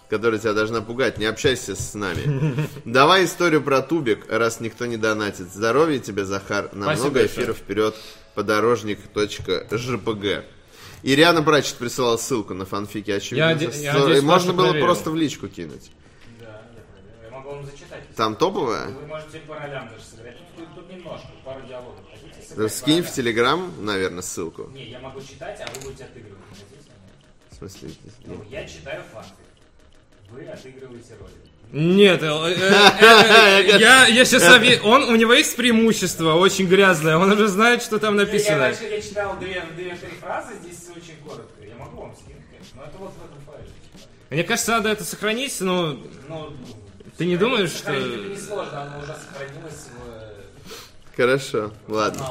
которая тебя должна пугать. Не общайся с нами. Давай историю про тубик, раз никто не донатит. Здоровья тебе, Захар. На Спасибо много эфиров вперед. Подорожник.жпг. Ириана Прачет присылала ссылку на фанфики, очевидно. Я я надеюсь, Можно было просто в личку кинуть. Вам зачитать. Там топовая? Вы можете по ролям даже сыграть. Тут, тут немножко, пару диалогов. Хотите сыграть Скинь в? Телеграм, наверное, ссылку. Не, я могу читать, а вы будете отыгрывать. В смысле? Ну, я читаю факты. Вы отыгрываете роли. Нет, э, э, э, я, я сейчас он, у него есть преимущество, очень грязное, он уже знает, что там Я, написано. дальше я читал две, две-три фразы, здесь очень коротко. Я могу вам скинуть. Но это вот в этом файле. Мне кажется, надо это сохранить, но Ну, ты не думаешь, что... Хорошо, ладно.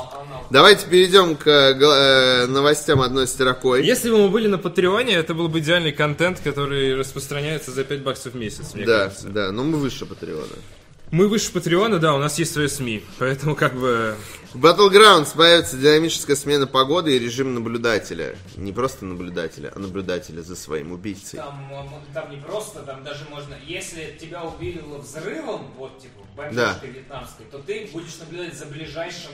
Давайте перейдем к э, э, новостям одной строкой. Если бы мы были на Патреоне, это был бы идеальный контент, который распространяется за 5 баксов в месяц, мне Да, кажется. да, но мы выше Патреона. Мы выше Патреона, да, у нас есть свои СМИ, поэтому как бы... В Battlegrounds появится динамическая смена погоды и режим наблюдателя. Не просто наблюдателя, а наблюдателя за своим убийцей. Там, там не просто, там даже можно, если тебя убили взрывом, вот типа бомбежкой Да. вьетнамской, то ты будешь наблюдать за ближайшим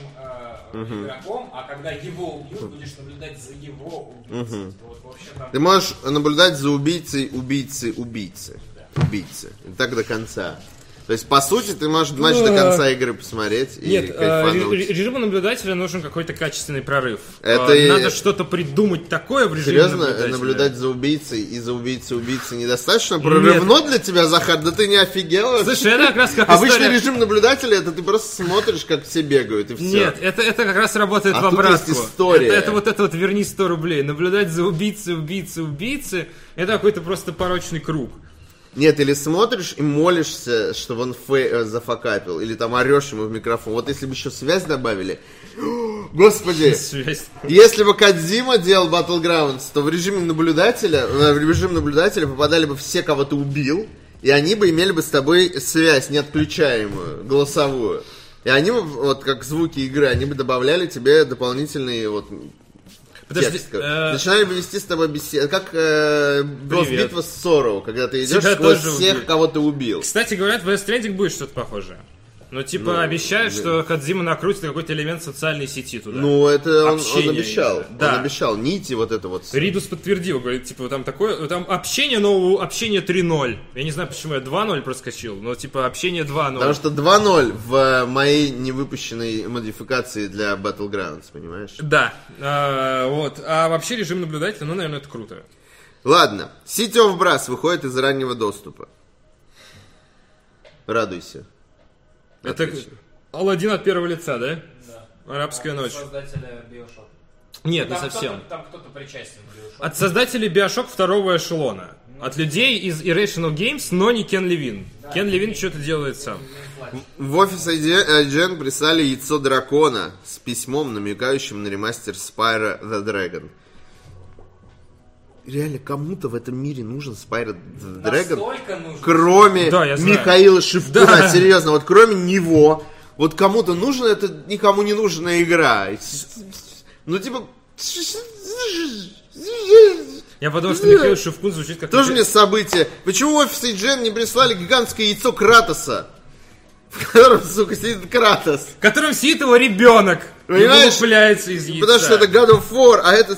э, игроком, а когда его убьют, будешь наблюдать за его убийцей. Вот, в общем, там Ты можешь наблюдать за убийцей, убийцы, убийцы. Убийцы. И так до конца. То есть, по сути, ты можешь матч до конца игры посмотреть и Нет, э, кайфануть. ре- режиму наблюдателя нужен какой-то качественный прорыв. Это Э, и- Надо что-то придумать такое в режиме Серьезно, наблюдателя. наблюдать за убийцей и за убийцей убийцы недостаточно прорывно для тебя, Захар? Да ты не офигел? Слушай, это как раз как Обычный история- режим наблюдателя, это ты просто смотришь, как все бегают, и все. Нет, это, это как раз работает А в обратку. история. Это, это вот это вот верни 100 рублей. Наблюдать за убийцей, убийцей, убийцей, это какой-то просто порочный круг. Нет, или смотришь и молишься, чтобы он фе- э, зафакапил, или там орешь ему в микрофон. Вот если бы еще связь добавили. Господи, Связь. если бы Кадзима делал Battlegrounds, то в режиме наблюдателя, э, в режим наблюдателя попадали бы все, кого ты убил, и они бы имели бы с тобой связь неотключаемую, голосовую. И они бы, вот как звуки игры, они бы добавляли тебе дополнительные вот Подожди, текст. э, Начинали бы вести с тобой беседу. Как э, битва с Сорроу, когда ты идешь Тебя сквозь всех, убили. кого ты убил. Кстати, говорят, в West Stranding будет что-то похожее. Ну, типа, обещают, что Кадзима накрутит какой-то элемент социальной сети туда. Ну, это он, он обещал. Да. Он обещал. Нити вот это вот. Ридус подтвердил, говорит, типа, там такое, там общение нового, общение 3.0. Я не знаю, почему я 2.0 проскочил, но, типа, общение 2.0. Потому что 2.0 в э, моей невыпущенной модификации для Battlegrounds, понимаешь? Да, а, вот. А вообще режим наблюдателя, ну, наверное, это круто. Ладно. City of Brass выходит из раннего доступа. Радуйся. Это Отлично. Алладин от первого лица, да? Да. Арабская От ночь. Создателя Bioshock. Нет, не Там совсем. кто-то- Там кто-то причастен к. От создателей Биошок второго эшелона. От людей из Irrational Games, но не Кен Левин. Кен Левин что-то делает сам. В офис IGN прислали яйцо дракона с письмом, намекающим на ремастер Spyro the Dragon. Реально, кому-то в этом мире нужен? Настолько нужно. Кроме Да. Михаила Шевкуна, Да. серьезно, вот кроме него, вот кому-то нужна это никому не нужная игра. Ну, типа... Я подумал, что Михаил Шевкун звучит как... Тоже мне событие. Почему в офис IGN не прислали гигантское яйцо Кратоса? В котором, сука, сидит Кратос. В котором сидит его ребенок. Понимаешь? И из яйца. Потому что это God of War, а это,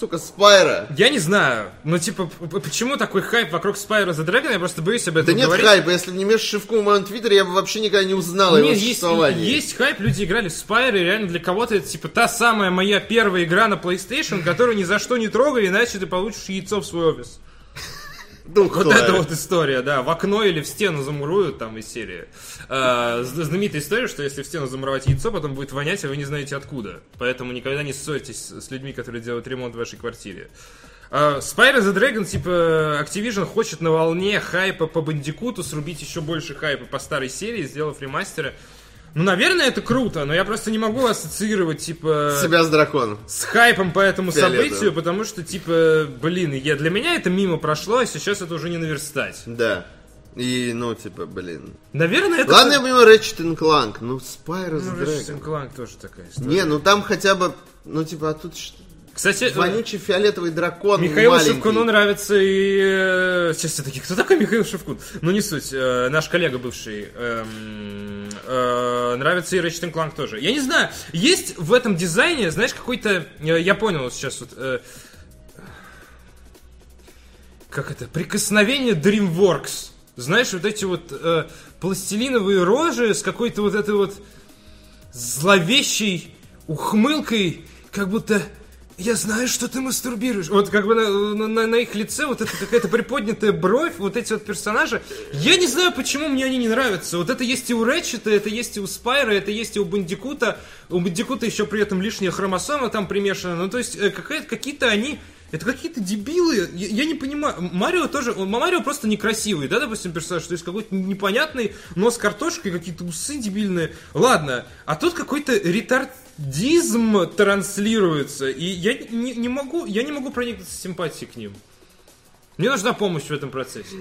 сука, Спайра. Я не знаю. Ну, типа, почему такой хайп вокруг Spyro the Dragon? Я просто боюсь об этом Да нет говорить. хайпа, если бы не Меша Шевку в моем твиттере, я бы вообще никогда не узнал о его Нет, есть, существовании. есть хайп, люди играли в Spyro, и реально для кого-то это типа та самая моя первая игра на PlayStation, которую ни за что не трогай, иначе ты получишь яйцо в свой офис. Духлая. Вот это вот история, да. В окно или в стену замуруют там из серии. Зн- знаменитая история, что если в стену замуровать яйцо, потом будет вонять, а вы не знаете откуда. Поэтому никогда не ссорьтесь с людьми, которые делают ремонт в вашей квартире. А, Spyro the Dragon, типа, Activision хочет на волне хайпа по Бандикуту срубить еще больше хайпа по старой серии, сделав ремастеры. Ну, наверное, это круто, но я просто не могу ассоциировать, типа Себя с драконом. с хайпом по этому Фиолетовым. событию, потому что, типа, блин, я, для меня это мимо прошло, а сейчас это уже не наверстать. Да. И, ну, типа, блин. Наверное, это... Ладно, я понимаю, Ratchet Clank, ну, Spyro the Ну, Ratchet Ratchet Clank тоже такая история. Не, ну там хотя бы, ну, типа, а тут что? Кстати, э, Вонючий фиолетовый дракон Михаилу маленький. Шевкуну нравится и... э, Сейчас все таки кто такой Михаил Шевкун? Ну, не суть. э, Наш коллега бывший. эм, э, Нравится и Ratchet Clank тоже. Я не знаю, есть в этом дизайне, знаешь, какой-то... э, Я понял сейчас вот... Как это? Прикосновение DreamWorks. Знаешь, вот эти вот э, пластилиновые рожи с какой-то вот этой вот зловещей ухмылкой, как будто я знаю, что ты мастурбируешь. Вот как бы на, на- на их лице вот эта какая-то приподнятая бровь, вот эти вот персонажи. Я не знаю, почему мне они не нравятся. Вот это есть и у Рэтчета, это есть и у Спайра, это есть и у Бандикута. У Бандикута еще при этом лишняя хромосома там примешана. Ну, то есть, э, какие-то они... Это какие-то дебилы. Я, я не понимаю. Марио тоже... он- Марио просто некрасивый, да, допустим, персонаж? То есть какой-то непонятный нос картошкой, какие-то усы дебильные. Ладно. А тут какой-то ретардизм транслируется. И я не, не могу... Я не могу проникнуться симпатией к ним. Мне нужна помощь в этом процессе.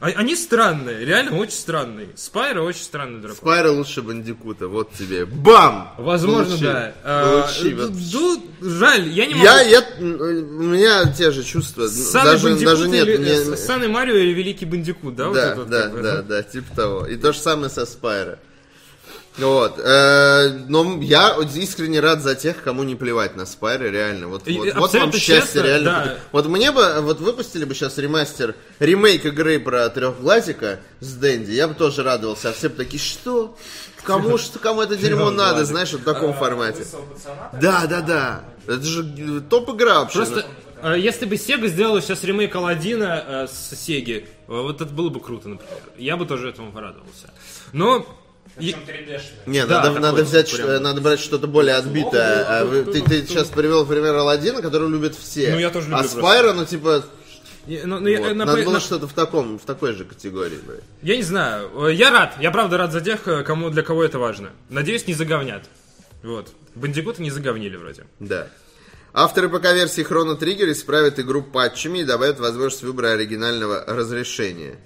А- Они странные, реально очень странные. Спайро очень странный дракон. Спайро лучше Бандикута, вот тебе. Бам! Возможно, Получи. да. А, Получи, ду- вот. жаль, я не могу. Я, я, у меня те же чувства. Соник даже, Бандикут даже нет, или, мне- э, Соник, Марио или Великий Бандикут, да? да, вот да, как бы, да, да, типа того. И то же самое со Спайро. Вот. э, но я вот искренне рад за тех, кому не плевать на Спайро, реально. Вот, И- вот, вот вам счастье, честно, реально. да. Вот мне бы, вот выпустили бы сейчас ремастер, ремейк игры про трехглазика с Дэнди, я бы тоже радовался. А все бы такие, что? Кому, что, кому это дерьмо надо, знаешь, вот в таком формате. Пацана, так? Да, да, да. Это же э, топ-игра вообще. Просто, э, если бы Sega сделала сейчас ремейк Алладина э, с Сеги, вот это было бы круто, например. Я бы тоже этому порадовался. Но... и- Причем 3D-шный. Не, Да, надо, надо взять, прям. э, надо брать что-то более отбитое. А вы- ты, ты сейчас привел пример Алладина, который любят все. Ну, я тоже люблю А просто. Спайра, ну, типа, и- ну, ну, я, вот, на- надо было на- что-то в таком, в такой же категории брать. я не знаю. Э, Я рад. Я правда рад за тех, э, кому для кого это важно. Надеюсь, не заговнят. Вот. Бандикуты не заговнили вроде. Да. Авторы ПК-версии Chrono Trigger исправят игру патчами и добавят возможность выбора оригинального разрешения.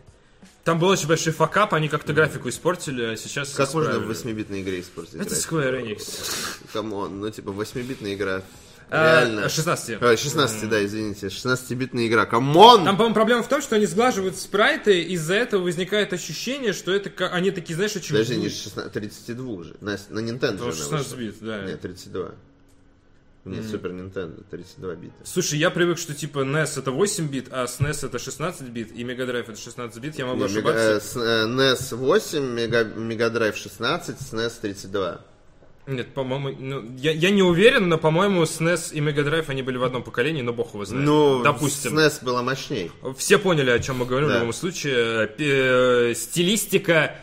Там был очень большой факап, они как-то графику испортили, а сейчас Как можно в исправили. 8-битной игре испортить? Это графику? Square Enix. Come on, ну, типа, 8-битная игра. А, Реально. 16. А, 16, да, извините. 16-битная игра. Come on! Там, по-моему, проблема в том, что они сглаживают спрайты, из-за этого возникает ощущение, что это они такие, знаешь, очень... Подожди, не 16, 32 же. На, на Nintendo она 16 вышла. бит, да. Нет, 32. Нет, Super Nintendo, 32 бита. Слушай, я привык, что типа NES это 8 бит, а SNES это 16 бит, и Mega Drive это 16 бит, я могу Не, мега- ошибаться. э, с- э, NES 8, Mega, Mega Drive 16, SNES 32. Нет, по-моему, ну, я, я не уверен, но, по-моему, SNES и Mega Drive они были в одном поколении, но бог его знает. Ну, Допустим. SNES была мощней. Все поняли, о чем мы говорим Да. в любом случае. Пи- э, Стилистика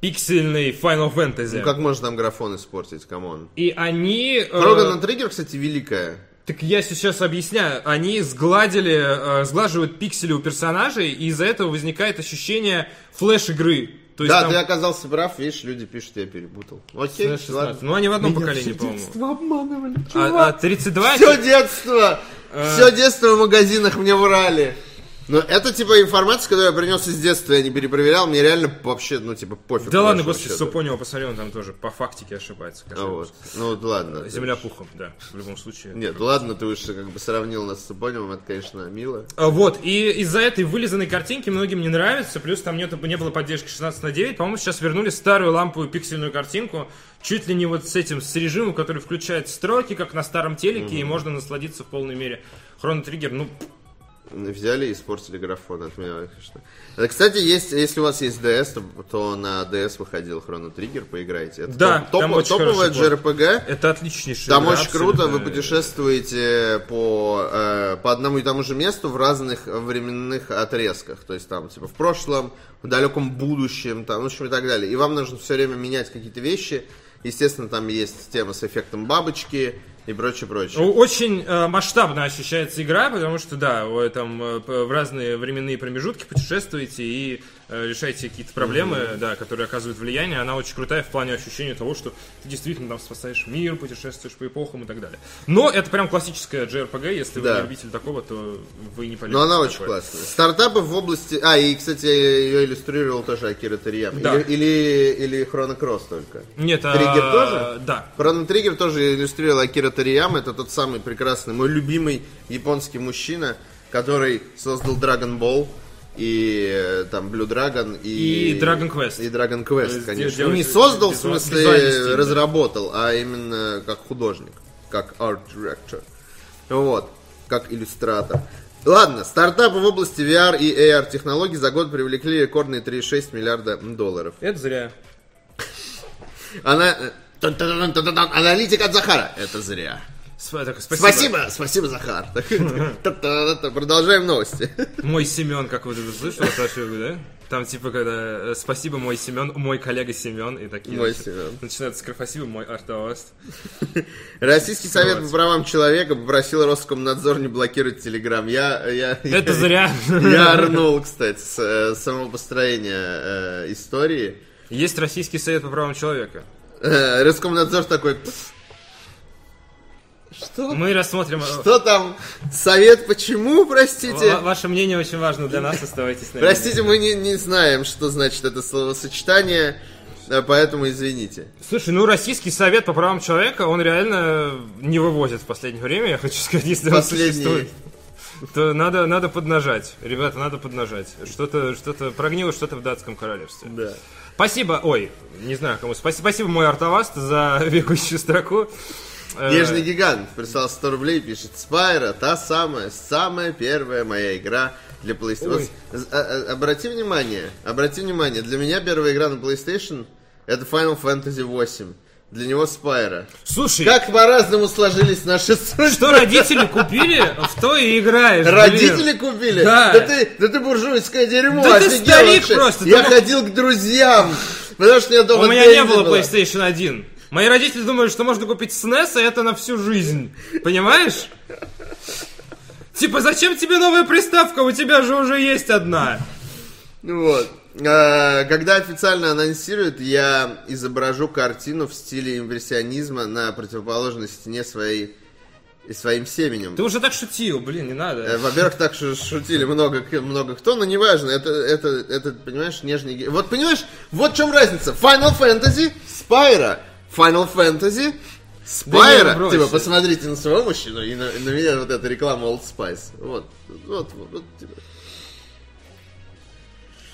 пиксельной Final Fantasy. Ну как можно там графон испортить, come on. И они... э, Chrono Trigger, кстати, великая. Так я сейчас объясняю. Они сгладили, э, сглаживают пиксели у персонажей, и из-за этого возникает ощущение флеш-игры. То есть Да, там ты оказался прав, видишь, люди пишут, я перепутал. Окей, SNES 16. ладно. Ну, они в одном поколении, по-моему. обманывали, А, а 32... Все детство! Э. Все детство в магазинах мне врали. Но это типа информация, которую я принес из детства, я не перепроверял, мне реально вообще, ну, типа, пофиг. Да ладно, господи, счета. Супонева посмотрел, он там тоже по фактике ошибается. А вот. Ну вот ладно. Земля пухом, да, в любом случае. Нет, ладно, ты уж как бы сравнил нас с Супоневым, это, конечно, мило. А, Вот, и из-за этой вылизанной картинки многим не нравится, плюс там нет, не было поддержки 16 на 9, по-моему, сейчас вернули старую ламповую пиксельную картинку, чуть ли не вот с этим, с режимом, который включает строки, как на старом телеке, и можно насладиться в полной мере. Хроно Триггер, ну, Взяли и испортили графон от меня, конечно. Э, Кстати, есть, если у вас есть DS, то, на DS выходил Chrono Trigger, поиграйте. Это Да, топ- там топ- очень топовая JRPG. это отличнейший. Там очень круто, вы путешествуете по, э, по одному и тому же месту в разных временных отрезках. То есть там, типа, в прошлом, в далеком будущем, там, в общем, и так далее. И вам нужно все время менять какие-то вещи. Естественно, там есть тема с эффектом бабочки и прочее, прочее. Очень э, масштабно ощущается игра, потому что, да, вы там э, в разные временные промежутки путешествуете и решаете какие-то проблемы, да, которые оказывают влияние, она очень крутая в плане ощущения того, что ты действительно там спасаешь мир, путешествуешь по эпохам и так далее. Но это прям классическая JRPG, если вы Да. не любитель такого, то вы не полезете. Но она в очень такое. классная. Стартапы в области... А, и, кстати, ее иллюстрировал тоже Акира Тарияма. Да. Или, или, или Хроно Кросс только. Нет, а, Триггер тоже? Да. Хроно Триггер тоже иллюстрировал Акира Тарияма. Это тот самый прекрасный, мой любимый японский мужчина, который создал Dragon Ball и э, там Blue Dragon и... И Dragon Quest. И Dragon Quest, есть конечно. делать Ну, не создал, в смысле, стиль, да. разработал, а именно как художник, как арт-директор. Вот, как иллюстратор. Ладно, стартапы в области VR и AR технологий за год привлекли рекордные 3,6 миллиарда долларов. Это зря. Она... э, Аналитик от Захара. Это зря. Спасибо. Спасибо, спасибо, Захар. Продолжаем новости. Мой Семен, как вот это слышал, Саша, да? Там типа когда э, спасибо мой Семен, мой коллега Семен и такие. Мой начи- Семен. Начинается с спасибо мой Артаваст. Российский совет по правам человека попросил Роскомнадзор не блокировать Телеграм. Я, я, Это я- зря. Я орнул, кстати, с э, самого построения э, истории. Есть Российский совет по правам человека. Роскомнадзор такой... «Пф, Что? Мы рассмотрим. Что там? Совет почему, простите? ва- Ваше мнение очень важно для нас, оставайтесь на Простите, мы не, не знаем, что значит это словосочетание, э, поэтому извините. Слушай, ну Российский совет по правам человека, он реально не вывозит в последнее время, я хочу сказать, если он Последний. существует. То надо, надо поднажать. Ребята, надо поднажать. Что-то что прогнило что-то в датском королевстве. Да. Спасибо, ой, не знаю кому. Спасибо, спасибо мой Артаваст за бегущую строку. Э, Нежный гигант прислал 100 рублей, пишет Спайра, та самая, самая первая моя игра для PlayStation. Вот, а- а- обрати внимание, обрати внимание, для меня первая игра на PlayStation это Final Fantasy 8. Для него Спайра. Слушай, Как по-разному сложились наши судьбы. что родители купили, в то и играешь. блин. Родители купили? Да. Да ты, да ты буржуйское дерьмо, Да ты старик вообще. просто, Я ты ходил к друзьям, потому что я дома У меня не было было. PlayStation 1. Мои родители думали, что можно купить SNES, и это на всю жизнь. Понимаешь? Типа, зачем тебе новая приставка? У тебя же уже есть одна. Ну Вот. А, Когда официально анонсируют, я изображу картину в стиле импрессионизма на противоположной стене своей и своим семенем. Ты уже так шутил, блин, не Э, надо. Во-первых, так шу- шутили много, много кто, но неважно, это, это, это, понимаешь, нежный... Вот, понимаешь, вот в чем разница. Final Fantasy, Спайра. Final Fantasy, Спайра. брось. типа, посмотрите на своего мужчину и на, и на меня вот эта реклама Old Spice. Вот, вот, вот, вот, типа.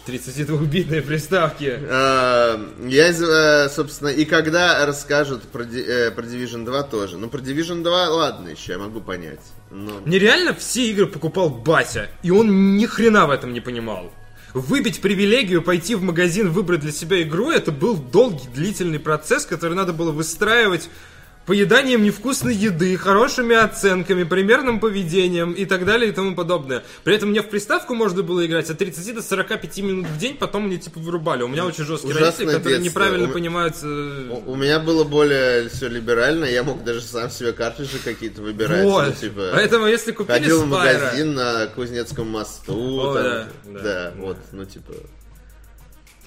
32-битные приставки. А, Я, э, собственно, и когда расскажут про, э, про Division 2 тоже. Ну, про Division 2, ладно, еще я могу понять. Но... Мне реально все игры покупал батя, и он ни хрена в этом не понимал. Выбить привилегию, пойти в магазин, выбрать для себя игру, это был долгий, длительный процесс, который надо было выстраивать поеданием невкусной еды, хорошими оценками, примерным поведением и так далее и тому подобное. При этом мне в приставку можно было играть от 30 до 45 минут в день, потом мне типа вырубали. У меня очень жесткие Ужасное родители, которые детство. неправильно У- понимают... э, У у меня было более все либерально, я мог даже сам себе картриджи какие-то выбирать. ну, Вот. типа, Поэтому если купили ходил в Спайра... магазин на Кузнецком мосту. О, там, да, да, да, вот, ну типа.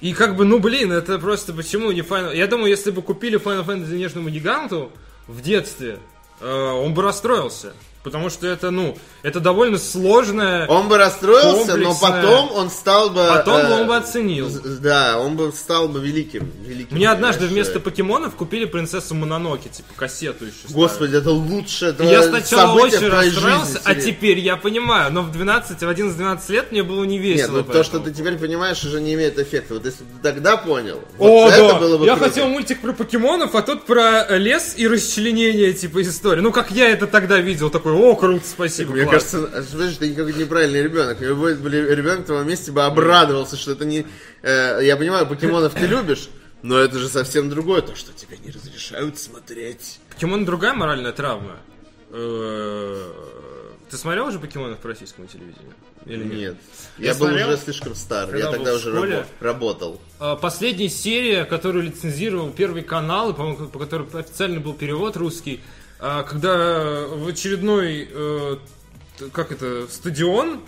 И как бы, ну блин, это просто почему не Final... Я думаю, если бы купили Final Fantasy Нежному Гиганту в детстве, э, он бы расстроился. Потому что это, ну, это довольно сложное... Он бы расстроился, но Комплексная. потом он стал бы. Потом э, он бы оценил. Да, он бы стал бы великим. великим Мне однажды понимаешь, вместо э, покемонов купили принцессу Мононоки, типа кассету еще. старую. Господи, это лучшее И Я сначала очень расстроился, а теперь я понимаю, но в 12, в 11-12 лет мне было не Нет, весело. ну то, что ты теперь понимаешь, уже не имеет эффекта. Вот если ты тогда понял, О, вот это да. было бы я круто. хотел мультик про покемонов, а тут про лес и расчленение, типа, истории. Ну, как я это тогда видел, такой, о, круто, спасибо, Мне класс». кажется, слышишь, ты какой-то неправильный ребенок. Любой бы ребенок в твоем месте бы обрадовался, что это не... э, я понимаю, покемонов ты любишь, но это же совсем другое, то, что тебе не разрешают смотреть. Покемон другая моральная травма. Э, Ты смотрел уже покемонов по российскому телевидению? Или нет? Нет. Я Я, был смотрел, уже слишком стар, когда я тогда уже школе. рабо- работал. А, Последняя серия, которую лицензировал Первый канал, и, по-моему, по которой официально был перевод русский, когда в очередной, э, как это, стадион,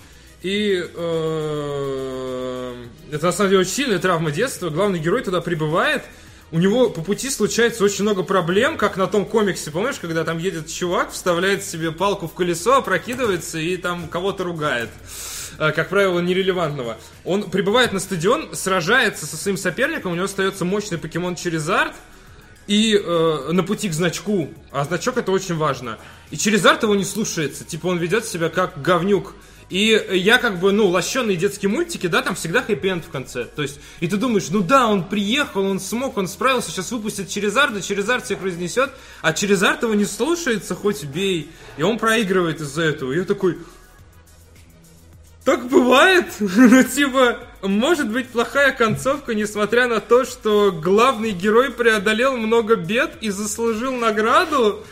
И э, это на самом деле очень сильная травма детства. Главный герой туда прибывает. У него по пути случается очень много проблем, как на том комиксе, помнишь, когда там едет чувак, вставляет себе палку в колесо, опрокидывается и там кого-то ругает. Э, Как правило, нерелевантного. Он прибывает на стадион, сражается со своим соперником, у него остается мощный покемон Черезард, и э, на пути к значку, а значок это очень важно. И Черезард его не слушается, типа он ведет себя как говнюк. И я как бы, ну, лощеные детские мультики, да, там всегда хэппи-энд в конце. То есть, и ты думаешь, ну да, он приехал, он смог, он справился, сейчас выпустит Черезарда, Черезард всех разнесет, а Черезард его не слушается, хоть бей. И он проигрывает из-за этого. И я такой, так бывает. Ну, типа, может быть плохая концовка, несмотря на то, что главный герой преодолел много бед и заслужил награду.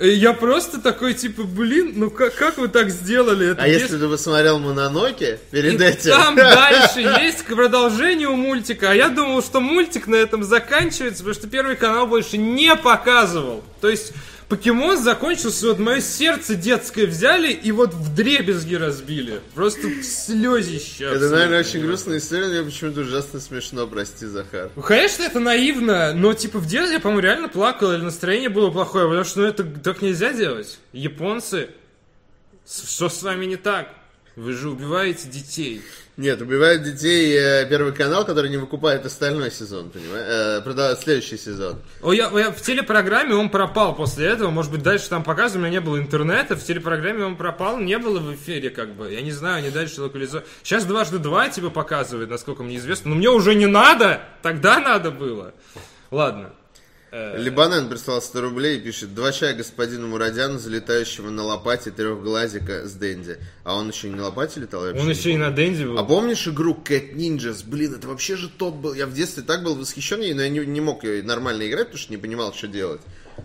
Я просто такой, типа, блин, ну как, как вы так сделали? Это А без- если ты посмотрел Мононоке перед и этим? там дальше есть продолжение у мультика. А я думал, что мультик на этом заканчивается, потому что первый канал больше не показывал. То есть Покемон закончился, вот мое сердце детское взяли и вот в дребезги разбили. Просто в слезище. Это, наверное, очень грустная история, но мне почему-то ужасно смешно, прости, Захар. Ну, конечно, это наивно, но типа в детстве я, по-моему, реально плакал, или настроение было плохое, потому что ну, это так нельзя делать. Японцы, что с вами не так? Вы же убиваете детей. Нет, убивают детей э, Первый канал, который не выкупает остальной сезон, понимаешь? Э, следующий сезон. О, я, я- в телепрограмме он пропал после этого. Может быть, дальше там показывали, у меня не было интернета. В телепрограмме он пропал, не было в эфире, как бы. Я не знаю, они дальше локализуют. Сейчас дважды два типа показывают, насколько мне известно. Но мне уже не надо! Тогда надо было. Ладно. Э, Либанен прислал 100 рублей и пишет Два чая господину Мурадяну, залетающего на лопате трехглазика с Дэнди. А он еще и на лопате летал? я Он не еще и на Дэнди был. А помнишь игру Cat Ninjas? Блин, это вообще же топ был. Я в детстве так был восхищен ей, но я не, не мог ее нормально играть, потому что не понимал, что делать.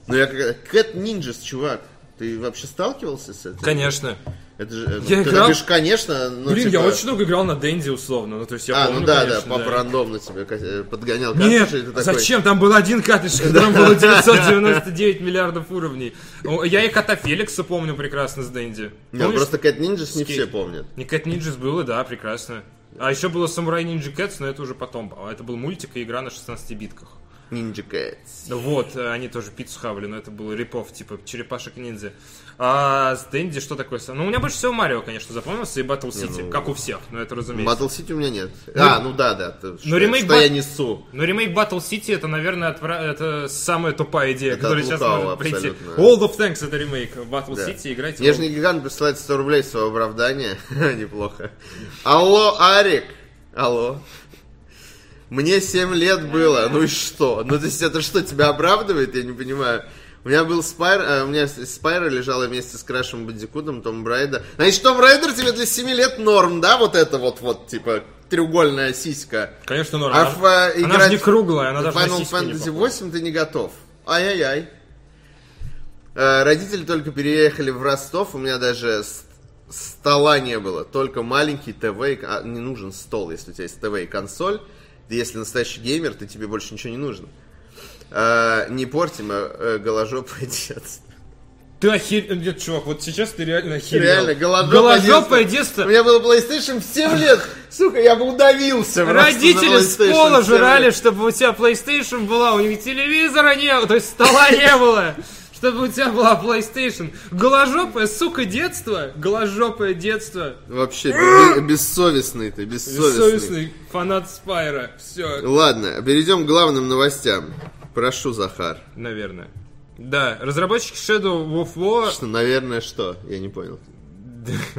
Но я как... Cat Ninjas, чувак, ты вообще сталкивался с этим? Конечно. Это же... Я ты играл- напишешь, конечно, ну, Блин, я типа- очень много играл на Дэнди, условно. Ну, то есть я А, помню, ну да, конечно, да, папа рандомно тебе э, подгонял Нет, картриджи, и ты такой... зачем? Там был один картридж, в котором было 999 миллиардов уровней. Я и Кота Феликса помню прекрасно с Дэнди. Не, Помнишь? просто Cat Ninjas не все помнят. Не Кэт Ninjas было, да, прекрасно. А еще было Самурай Ninja Cats, но это уже потом. А Это был мультик и игра на 16 битках. Ninja Cats. Вот, э, они тоже пиццу хавали, но это был рипов, типа черепашек ниндзя. А с Дэнди что такое? Ну, у меня больше всего Марио, конечно, запомнился, и Battle City, ну, как у всех, но это разумеется. Battle City у меня нет. А, ну да, да. ты- что, ремейк что Bat- я несу. Но ремейк Battle City это, наверное, отвра- это самая тупая идея, Это которая от сейчас может прийти. абсолютно. World of Tanks это ремейк Battle Да. City, играйте. в Нежный гигант присылает 100 рублей в свое оправдание. Неплохо. Алло, Арик. Алло. Мне 7 лет было. Ну и что? Ну то есть это что, тебя оправдывает? Я не понимаю. У меня был Spyro, э, у меня Spyro лежала вместе с Крашем Бандикутом, Tomb Raider. Значит, Tomb Raider тебе для 7 лет норм, да? Вот это вот, вот, типа, треугольная сиська. Конечно, норм. А Она- в, э, она играть же не круглая, она даже Final Fantasy похожа. 8 ты не готов. Ай-яй-яй. Э, Родители только переехали в Ростов, у меня даже стола не было, только маленький ТВ, а, не нужен стол, если у тебя есть ТВ и консоль, если настоящий геймер, то тебе больше ничего не нужно. Э, не портим э, голожопое детство. Ты охер... Нет, чувак, вот сейчас ты реально охерел. Реально, голожопое, Голожопое детство. детство. У меня было PlayStation в 7 лет. Сука, я бы удавился. Родители с пола в 7 жрали, чтобы у тебя PlayStation была, у них телевизора не было, то есть стола не было, чтобы у тебя была PlayStation. Голожопое, сука, детство, голожопое детство. Вообще, бе- бессовестный ты, бессовестный. Бессовестный фанат Спайра. Все, Ладно, перейдем к главным новостям. Прошу, Захар. наверное. Да, разработчики Shadow of War Что, наверное, что? Я не понял.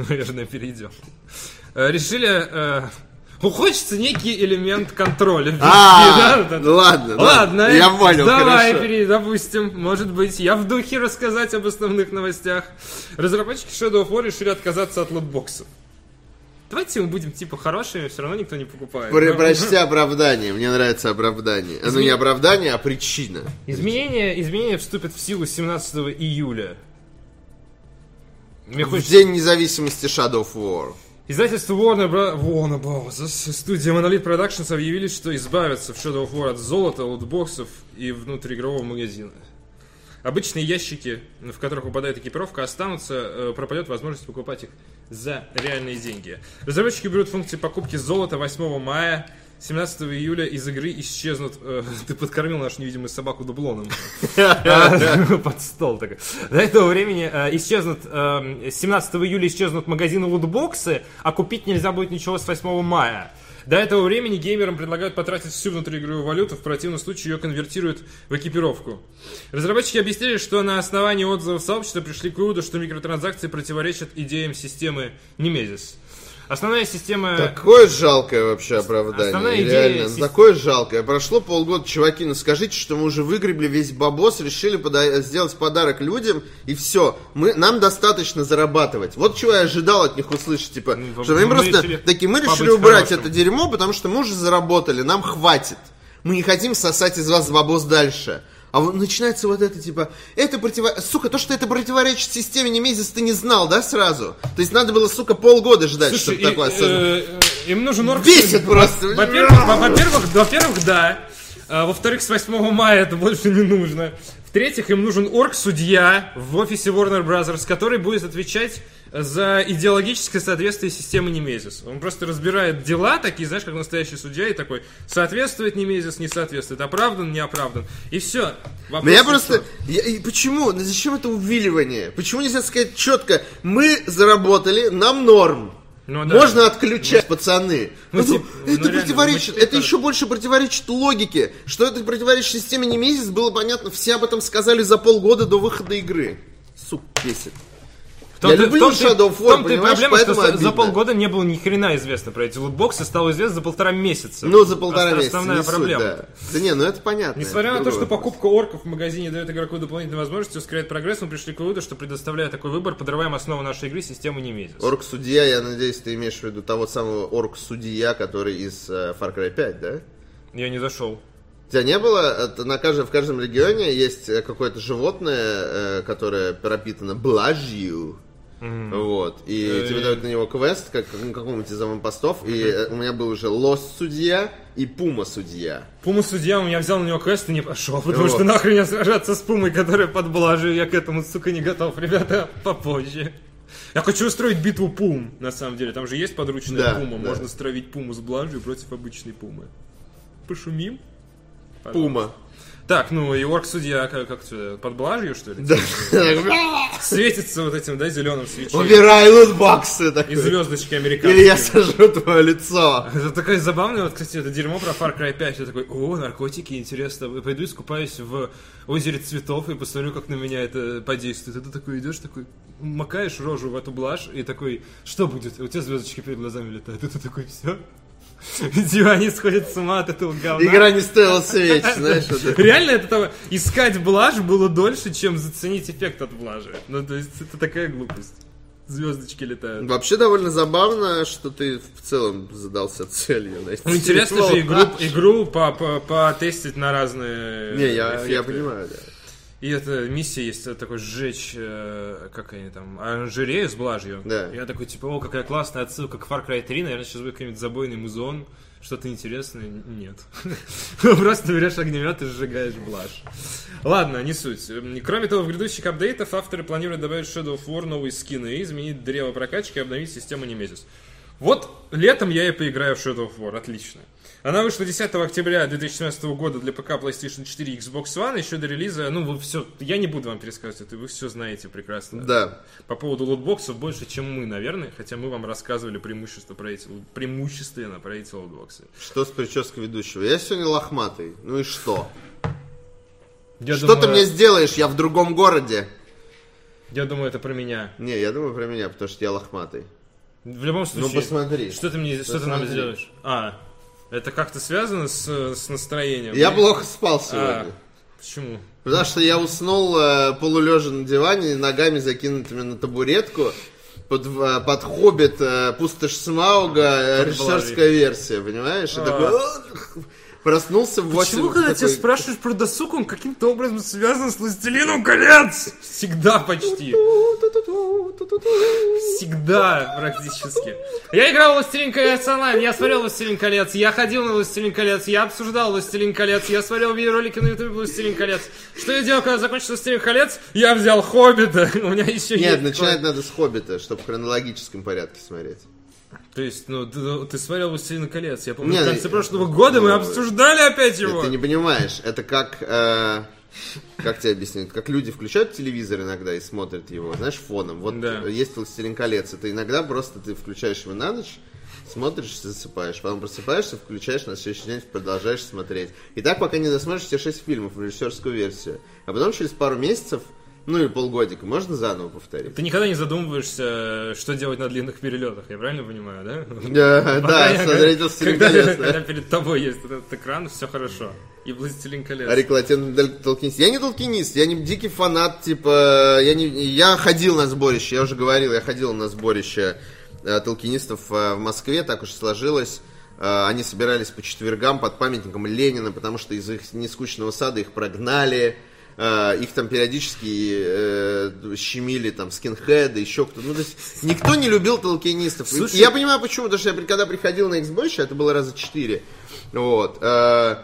наверное, перейдем. Э, Решили... э, ну, хочется некий элемент контроля. да, А, это. ну ладно, Ладно, Я понял, давай, перейди, допустим, может быть, я в духе рассказать об основных новостях. Разработчики Shadow of War решили отказаться от лутбоксов. Давайте мы будем типа хорошими, все равно никто не покупает. Про- Но- Прочти оправдание. Мне нравится оправдание. Ну, не оправдание, а причина. Изменения, изменения вступят в силу 17 июля. Мне В хочется... день независимости Shadow of War. Издательство Warner, Bro... Warner Bros. и студия Monolith Productions объявили, что избавятся в Shadow of War от золота, лутбоксов и внутриигрового магазина. Обычные ящики, в которых упадает экипировка, останутся, э, пропадет возможность покупать их за реальные деньги. Разработчики берут функции покупки золота 8 мая. 17 июля из игры исчезнут... э, ты подкормил нашу невидимую собаку дублоном. А, Под стол такой. До этого времени э, исчезнут... э, 17 июля исчезнут магазины лутбоксы, а купить нельзя будет ничего с 8 мая. До этого времени геймерам предлагают потратить всю внутриигровую валюту, в противном случае ее конвертируют в экипировку. Разработчики объяснили, что на основании отзывов сообщества пришли к выводу, что микротранзакции противоречат идеям системы Nemesis. Основная система... Такое жалкое вообще оправдание. Основная идея Реально, сис- такое жалкое. Прошло полгода, чуваки, ну скажите, что мы уже выгребли весь бабос, решили пода- сделать подарок людям, и все. Мы, нам достаточно зарабатывать. Вот чего я ожидал от них услышать, типа, Ну, что они мы просто решили такие, мы решили убрать хорошим. это дерьмо, потому что мы уже заработали, нам хватит. Мы не хотим сосать из вас бабос дальше. А вот начинается вот это, типа, это противо... Сука, то, что это противоречит системе Немезис, ты не знал, да, сразу? То есть надо было, сука, полгода ждать, Слушай, чтобы и- такое э, э, им нужен орг... Бесит просто. Во-первых, во- во-первых, во-первых, да. А, Во-вторых, с 8 мая это больше не нужно. В-третьих, им нужен орг-судья в офисе Warner Bros., который будет отвечать за идеологическое соответствие системы Немезис. Он просто разбирает дела, такие, знаешь, как настоящий судья, и такой, соответствует Немезис, не соответствует, оправдан, не оправдан. И все. Меня просто... я- и почему? Ну Зачем это увиливание? Почему нельзя сказать четко, мы заработали, нам норм. Ну да. Можно отключать, пацаны. Ну, Ну, ну, это реально, противоречит, ну, это еще больше противоречит логике. Что это противоречит системе Немезис, было понятно, все об этом сказали за полгода до выхода игры. Сука, бесит. Я люблю Shadow of War, в том-то и понимаешь, проблема, что поэтому за- обидно. полгода не было ни хрена известно про эти лутбоксы, стало известно за полтора месяца. Ну, за полтора месяца, Основная не суть, проблема. да. Да не, ну это понятно. Несмотря это на то, что покупка орков в магазине дает игроку дополнительные возможности, ускоряет прогресс, мы пришли к выводу, что предоставляя такой выбор, подрываем основу нашей игры системы Немезис. Орк-судья, я надеюсь, ты имеешь в виду того самого орк-судья, который из э, Far Cry 5, да? Я не зашел. У тебя не было? Это на каждом, в каждом регионе есть э, какое-то животное, э, которое пропитано блажью. Вот. И Э, тебе дают на него квест, как на каком-нибудь из аванпостов. И э, у меня был уже лос-судья и пума-судья. Пума судья у меня взял на него квест и не пошел, потому Вот. что нахрен я сражаться с Пумой, которая под блажью, я к этому, сука, не готов, ребята, попозже. Я хочу устроить битву Пум, на самом деле. Там же есть подручная Да, Пума. да. Можно стравить Пуму с блажью против обычной Пумы. Пошумим? Пума. Так, ну и орк-судья как, как под блажью, что ли? Да. Светится вот этим, да, зеленым свечением. Убирай лутбоксы И такой. звездочки Или американские. я сожру твое лицо. Это такая забавная, вот, кстати, это дерьмо про Far Cry 5. Я такой, о, наркотики, интересно. И Пойду искупаюсь в озере цветов и посмотрю, как на меня это подействует. И ты такой идешь, такой, макаешь рожу в эту блажь и такой, что будет? У тебя звездочки перед глазами летают. И ты такой, все. Видимо, они сходят с ума от этого говна. Игра не стоила свеч, знаешь. Реально это того, искать блажь было дольше, чем заценить эффект от блажи. Ну, то есть, это такая глупость. Звездочки летают. Вообще довольно забавно, что ты в целом задался целью найти. Ну, интересно же игру, игру по- по- потестить на разные Не, я, я эффекты. понимаю, да. И эта миссия есть э, такой сжечь, э, как они там, оранжерею с блажью. Да. Я такой, типа, о, какая классная отсылка к Far Cry 3, наверное, сейчас будет какой-нибудь забойный музон, что-то интересное. Нет. Просто берешь огнемет и сжигаешь блажь. Ладно, не суть. М, Кроме того, в грядущих апдейтах авторы планируют добавить Shadow of War новые скины и изменить древо прокачки и обновить систему Nemesis. Вот летом я и поиграю в Shadow of War, отлично. Она вышла 10 октября 2017 года для ПК, PlayStation 4 и Xbox One, еще до релиза, ну, вы все, я не буду вам пересказывать это, вы все знаете прекрасно. Да. По поводу лутбоксов больше, чем мы, наверное, хотя мы вам рассказывали преимущество про эти, преимущественно про эти лутбоксы. Что с прической ведущего? Я сегодня лохматый. Ну и что? Я что ты думаю- мне сделаешь? Я в другом городе. Я думаю, это про меня. Не, я думаю про меня, потому что я лохматый. В любом Ну случае, посмотри. что ты мне, что ты нам Посмотри. сделаешь? А, это как-то связано с, с настроением? Я плохо спал А, сегодня. почему? Потому что я уснул э, полулежа на диване, ногами закинутыми на табуретку. Под, э, под хоббит э, пустошь Смауга, э, режиссерская версия, понимаешь? И А. такой, «Ох, Проснулся в 8. Почему, когда тебя спрашиваешь про досуг, он каким-то образом связан с «Властелином колец»? Всегда почти. Всегда практически. Я играл в «Властелин колец» онлайн, я смотрел «Властелин колец», я ходил на «Властелин колец», я обсуждал «Властелин колец», я смотрел видеоролики на ютубе «Властелин колец». Что я делал, когда закончился «Властелин колец»? Я взял «Хоббита». У меня еще Нет, есть... начинать надо с «Хоббита», чтобы в хронологическом порядке смотреть. То есть, ну, ты, ты смотрел «Властелин колец». Я помню, в конце ну, прошлого года мы ну, обсуждали опять его. Ты не понимаешь, это как... э, как тебе объяснить? Как люди включают телевизор иногда и смотрят его, знаешь, фоном. Вот Да. есть «Властелин колец». Это иногда просто ты включаешь его на ночь, смотришь, засыпаешь. Потом просыпаешься, включаешь, на следующий день продолжаешь смотреть. И так, пока не досмотришь все шесть фильмов, режиссерскую версию. А потом через пару месяцев, ну или полгодика, можно заново повторить. Ты никогда не задумываешься, что делать на длинных перелетах, я правильно понимаю, да? Да, Пока да, я- смотреть «Властелин когда, колец», да. когда перед тобой есть этот экран, все хорошо. И «Властелин колец». А рекламативный дал- толкинист. Я не толкинист, я не дикий фанат, типа, я, не, я ходил на сборище, я уже говорил, я ходил на сборище э, толкинистов э, в Москве, так уж сложилось. Э, они собирались по четвергам под памятником Ленина, потому что из их нескучного сада их прогнали. Э, их там периодически э, щемили там скинхеды, еще кто-то. Ну, то есть никто не любил толкинистов. И Слушай- я понимаю, почему, потому что я когда приходил на Xbox, это было раза четыре. Вот. э,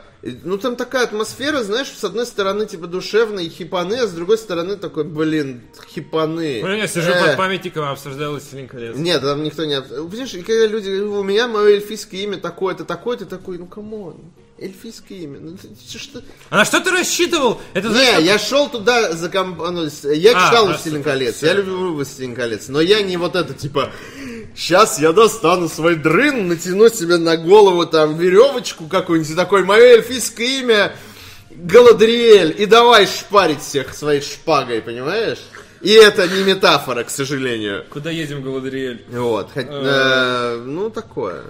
ну, там такая атмосфера, знаешь, с одной стороны, типа, душевные хипаны, а с другой стороны, такой, блин, хипаны. Ну, я сижу Э. под памятником и обсуждаю «Властелин колец». Нет, там никто не... Понимаешь, и когда люди у меня мое эльфийское имя такое-то, такое-то, такой, ну, come on, эльфийское имя, ну, ты что... А на что ты рассчитывал? Это знаешь, Не, как- я шел туда за комп... ну, Я А, читал а, «Властелин колец», я люблю «Властелин колец», но я не вот это, типа, сейчас я достану свой дрын, натяну себе на голову там веревочку какую-нибудь, и такой, мое эльфийское имя Галадриэль, и давай шпарить всех своей шпагой, понимаешь? И это не метафора, к сожалению. Куда едем, Галадриэль? Вот, хоть- э, ну такое.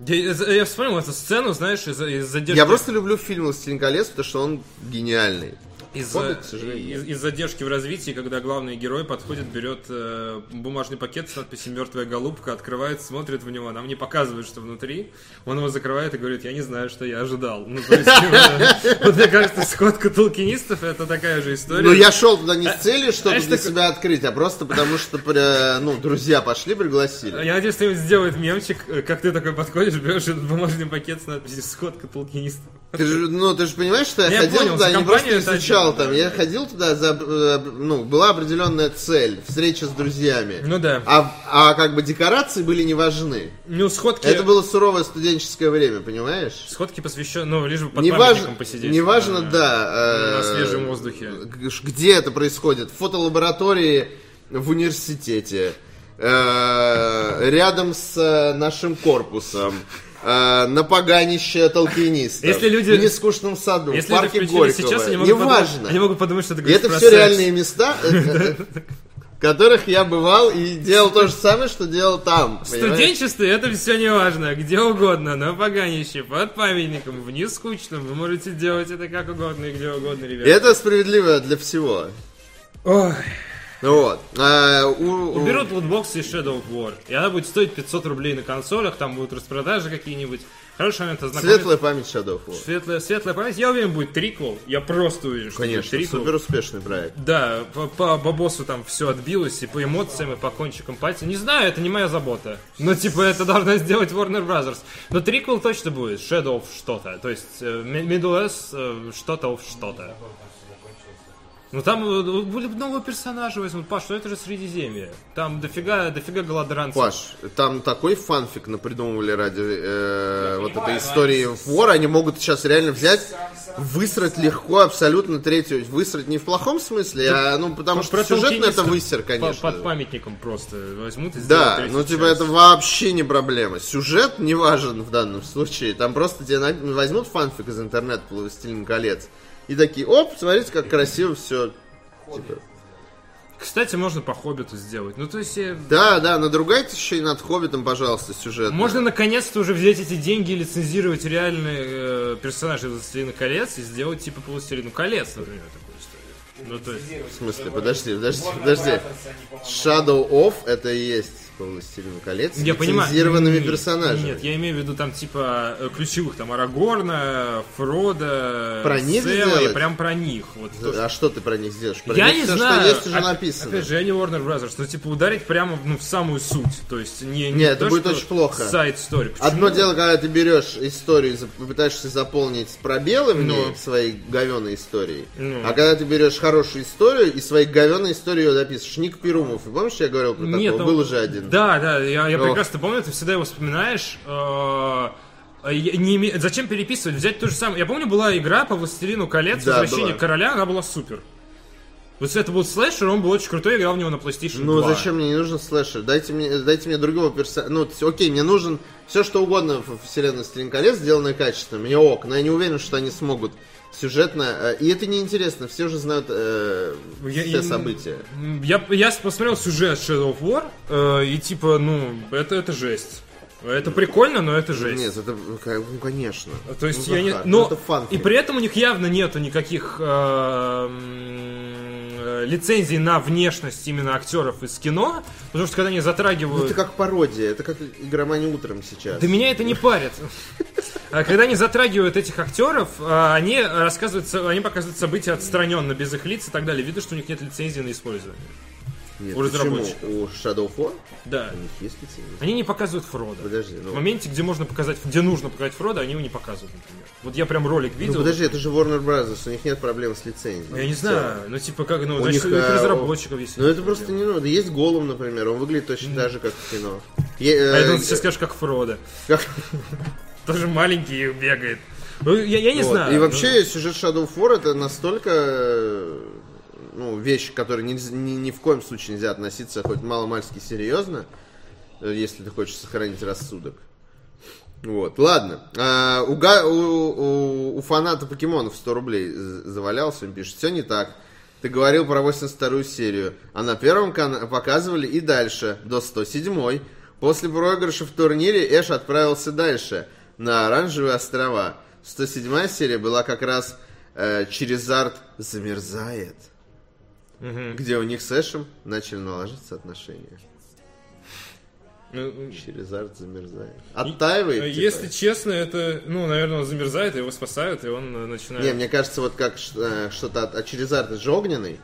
Я, я вспомнил эту сцену, знаешь, из, из задержки... Я просто люблю фильм «Властелин колец», потому что он гениальный. Из, Хоббит, к сожалению, из, из задержки в развитии, когда главный герой подходит, берет э, бумажный пакет с надписью «Мертвая голубка», открывает, смотрит в него, нам не показывают, что внутри. Он его закрывает и говорит, я не знаю, что я ожидал. Ну, то есть, э, вот мне кажется, сходка толкинистов это такая же история. Ну, я шел туда не с целью что-то знаешь, для себя открыть, а просто потому что, при- ну, друзья пошли, пригласили. Я надеюсь, кто-нибудь сделает мемчик, э, как ты такой подходишь, берешь этот бумажный пакет с надписью «Сходка толкинистов». Ты же, ну, ты же понимаешь, что я, Я ходил понял, туда, не просто изучал там, да, я да. ходил туда, за, э, ну, была определенная цель, встреча с друзьями. Ну да. А, а как бы декорации были не важны. Ну, сходки... Это было суровое студенческое время, понимаешь? Сходки посвящены, ну, лишь бы под Не памятником важно, посидеть. не важно, Э, да. на э, свежем воздухе. Где это происходит? В фотолаборатории в университете, э, рядом с нашим корпусом, э, на поганище толкинистов, Если люди- в нескучном саду, Если в парке Горького. сейчас, они могут, Неважно. подумать, они могут подумать, что ты говоришь это все секс. реальные места, в которых я бывал и делал то же самое, что делал там. В студенчестве это все не важно, где угодно, на поганище, под памятником, в нескучном, вы можете делать это как угодно и где угодно, ребята. это справедливо для всего. Ой. Вот. А, у- Уберут лутбоксы из Shadow of War, и она будет стоить 500 рублей на консолях, там будут распродажи какие-нибудь. Хороший момент ознакомиться. Светлая память Shadow of War. Светлая, светлая память. Я уверен, будет триквел. Я просто уверен, что Конечно, будет триквел. супер успешный проект. Да, по, по бабосу там все отбилось, и по эмоциям, и по кончикам пальца. Не знаю, это не моя забота. Но, типа, это должна сделать Warner Brothers. Но триквел точно будет. Shadow of что-то. То есть, э, Mi- Middle S э, что-то of что-то. Ну там э, были новые персонажи возьмут. Паш, ну это же Средиземье. Там дофига, дофига голодранцев. Паш, там такой фанфик напридумывали ради э, вот понимаю, этой истории но в War. Они могут сейчас реально взять, высрать легко абсолютно третью. Высрать не в плохом смысле, а ну потому что Про сюжетно это высер, конечно. Под памятником просто возьмут и Да, ну типа часть. это вообще не проблема. Сюжет не важен в данном случае. Там просто тебе возьмут фанфик из интернета «Властелин колец» и такие, оп, смотрите, как красиво все. Кстати, можно по Хоббиту сделать. Ну, то есть, э, Да, да, надругайте еще и над Хоббитом, пожалуйста, сюжет. Можно наконец-то уже взять эти деньги и лицензировать реальные э, персонажи «Властелина колец» и сделать типа по «Властелину колец», например, такую историю. Ну, то есть... В смысле, подожди, подожди, подожди. Shadow of это и есть по «Властелину колец» Я понимаю. лицензированными Нет, персонажами. Нет, я имею в виду там типа э, ключевых, там Арагорна, Фрода, Про них сделать? и прям про них. Вот то, А что ты про них сделаешь? Про Я них не всё, знаю. что есть, уже Оп- написано. Опять же, я не Warner Brothers, но типа ударить прямо ну, в самую суть. То есть не, Не, это то, будет очень плохо. Сайт story. Одно дело, когда ты берешь историю и пытаешься заполнить пробелы в ней Ну. своей говеной историей, Ну. а когда ты берешь хорошую историю и своей говеной историей ее дописываешь. Ник Перумов, помнишь, я говорил про Нет, такого? Был уже один. Да, да, я, я Ох. прекрасно помню, ты всегда его вспоминаешь. э, не име- Зачем переписывать? Взять то же самое. Я помню, была игра по Властелину колец, Да, Возвращение была. короля, она была супер. Вот это был слэшер, он был очень крутой, я играл в него на PlayStation Ну 2. зачем мне не нужен слэшер? Дайте мне, дайте мне другого персонажа. Ну, окей, мне нужен все что угодно в вселенной Стрин колец, сделанное качественно. Мне ок, но я не уверен, что они смогут сюжетно. э, И это неинтересно, все уже знают э, Я- все события. Я, я посмотрел сюжет Shadow of War, э, и типа, ну, это, это жесть. Это прикольно, но это жесть. Нет, это, как- ну, конечно. То есть Ну, я не... Но... ну, это фан и при этом у них явно нету никаких э, э, лицензий на внешность именно актеров из кино, потому что когда они затрагивают... Ну, это как пародия, это как игромания утром сейчас. Да меня это не парит. А Когда они затрагивают этих актеров, а, они рассказывают, они показывают события отстраненно, без их лиц и так далее. Видно, что у них нет лицензии на использование. Нет, у разработчиков. У Shadow War? Да. У них есть лицензия? Они не показывают Фрода. Подожди, ну- В моменте, где можно показать, где нужно показать Фрода, они его не показывают, например. Вот я прям ролик Ну видел. подожди, это же Warner Brothers, у них нет проблем с лицензией. Я не знаю, ну типа как, ну, У значит, них, у э, разработчиков есть. Ну это просто не надо. Есть Голум, например, он выглядит точно так же, как в кино. Е- А э, это он сейчас скажешь, как Фрода. как- Тоже маленький и бегает. Ну, я, я не Вот. знаю. И ну, вообще сюжет Shadow of War это настолько э, ну, вещь, к которой нельзя- ни, ни в коем случае нельзя относиться хоть мало-мальски серьезно, э, если ты хочешь сохранить рассудок. Вот, ладно. А, у, у, у- у фаната покемонов 100 рублей завалялся, он пишет, все не так. Ты говорил про 82-ю серию, а на первом показывали и дальше, до 107-й. После проигрыша в турнире Эш отправился дальше, на Оранжевые острова. 107-я серия была как раз э, Черезард замерзает, где у них с Эшем начали налаживаться отношения. ну, Черезард замерзает. Оттаивает. э, типа. Если честно, это, ну, наверное, он замерзает, его спасают, и он э, начинает... Не, мне кажется, вот как э, что-то от, а Черезард это же огненный.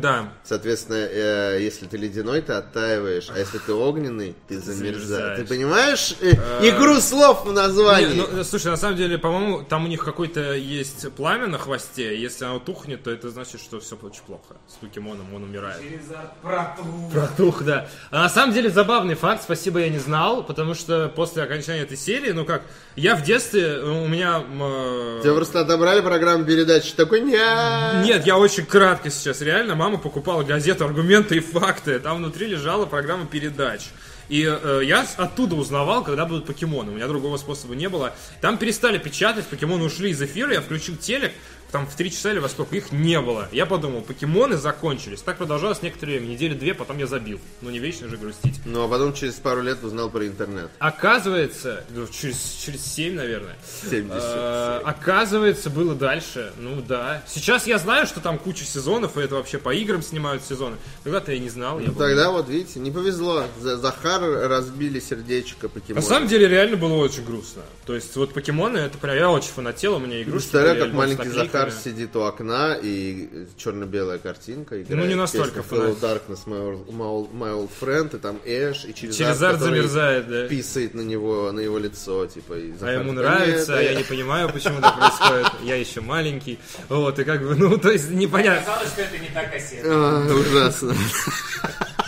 Да. Соответственно, э, если ты ледяной, ты оттаиваешь, а если ты огненный, ты замерзаешь. Ты понимаешь э, игру слов в названии? Не, ну, э, слушай, на самом деле, по-моему, там у них какое-то есть пламя на хвосте. Если оно тухнет, то это значит, что все очень плохо. С покемоном он умирает. Черезард протух. Протух, да. А на самом деле забавный факт, спасибо, я не знал, потому что после окончания этой серии, ну как, я в детстве, э, у меня... э, Тебя просто отобрали программу передач, такой нет. Нет, я очень кратко сейчас, реально, мама покупала газету «Аргументы и факты», там внутри лежала программа передач. И э, я оттуда узнавал, когда будут покемоны. У меня другого способа не было. Там перестали печатать, покемоны ушли из эфира, я включил телек, там в 3 часа или во сколько их не было. Я подумал, покемоны закончились. Так продолжалось некоторое время, недели две, потом я забил. Ну не вечно же грустить. Ну, а потом через пару лет узнал про интернет. Оказывается, ну, через, через 7, наверное. 70. Э, Оказывается, было дальше. Ну да. Сейчас я знаю, что там куча сезонов, и это вообще по играм снимают сезоны. Тогда-то я не знал. я Ну, был- тогда вот, видите, не повезло. За- Захар разбили сердечко На покемона. самом деле реально было очень грустно. То есть вот покемоны, это прям я очень фанател, у меня игрушки. Представляю, как маленький наклейками. Захар сидит у окна и черно-белая картинка. Играет Ну, не настолько Hello. Darkness, my old, my old- friend, и там Эш, и через Черезард замерзает, да. писает на него, на его лицо, типа, и А ему нравится, «Нет, а я э». не понимаю, почему так происходит. Я еще маленький. Вот, и как бы, ну, то есть непонятно. Казалось, что это не та кассета. А, ужасно.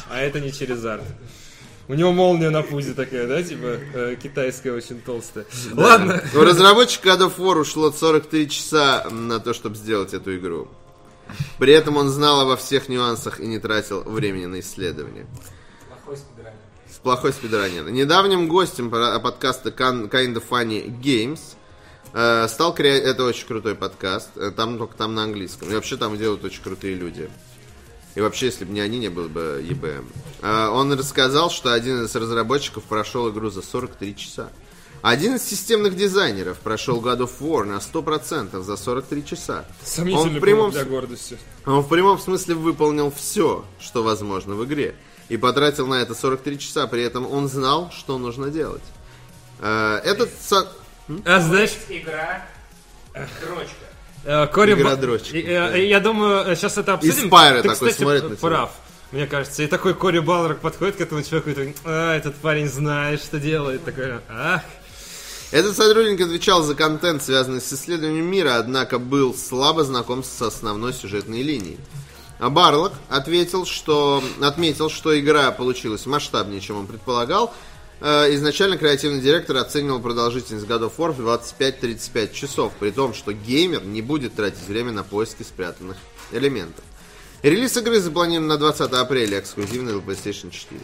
А это не Черезард. У него молния на пузе такая, да, типа э, китайская очень толстая. Ладно. У разработчика God of War ушло 43 часа на то, чтобы сделать эту игру. При этом он знал обо всех нюансах и не тратил времени на исследование. Плохой спидранер. С плохой спидранер. Недавним гостем подкаста Kind of Funny Games э, стал креа- Это очень крутой подкаст. э, Там только там на английском. И вообще там делают очень крутые люди. И вообще, если бы не они, не было бы EBM. Э, Он рассказал, что один из разработчиков прошел игру за 43 часа. Один из системных дизайнеров прошел God of War на 100% за 43 часа. Сомнительный Он в прямом для гордости. Он в прямом смысле выполнил все, что возможно в игре. И потратил на это 43 часа, при этом он знал, что нужно делать. Э, Этот... со- А знаешь, Игра дрочка. Э, Кори Игра Ба- дрочка, И, э, Я думаю, сейчас это обсудим. Спайра Ты, такой кстати, смотрит на прав. Мне кажется. И такой Кори Балрок подходит к этому человеку и такой, а, этот парень знает, что делает. Такой, ах. Этот сотрудник отвечал за контент, связанный с исследованием мира, однако был слабо знаком с основной сюжетной линией. А Барлок ответил, что, отметил, что игра получилась масштабнее, чем он предполагал. Э, Изначально креативный директор оценивал продолжительность God of War в 25-35 часов, при том, что геймер не будет тратить время на поиски спрятанных элементов. Релиз игры запланирован на 20 апреля, эксклюзивно для PlayStation 4.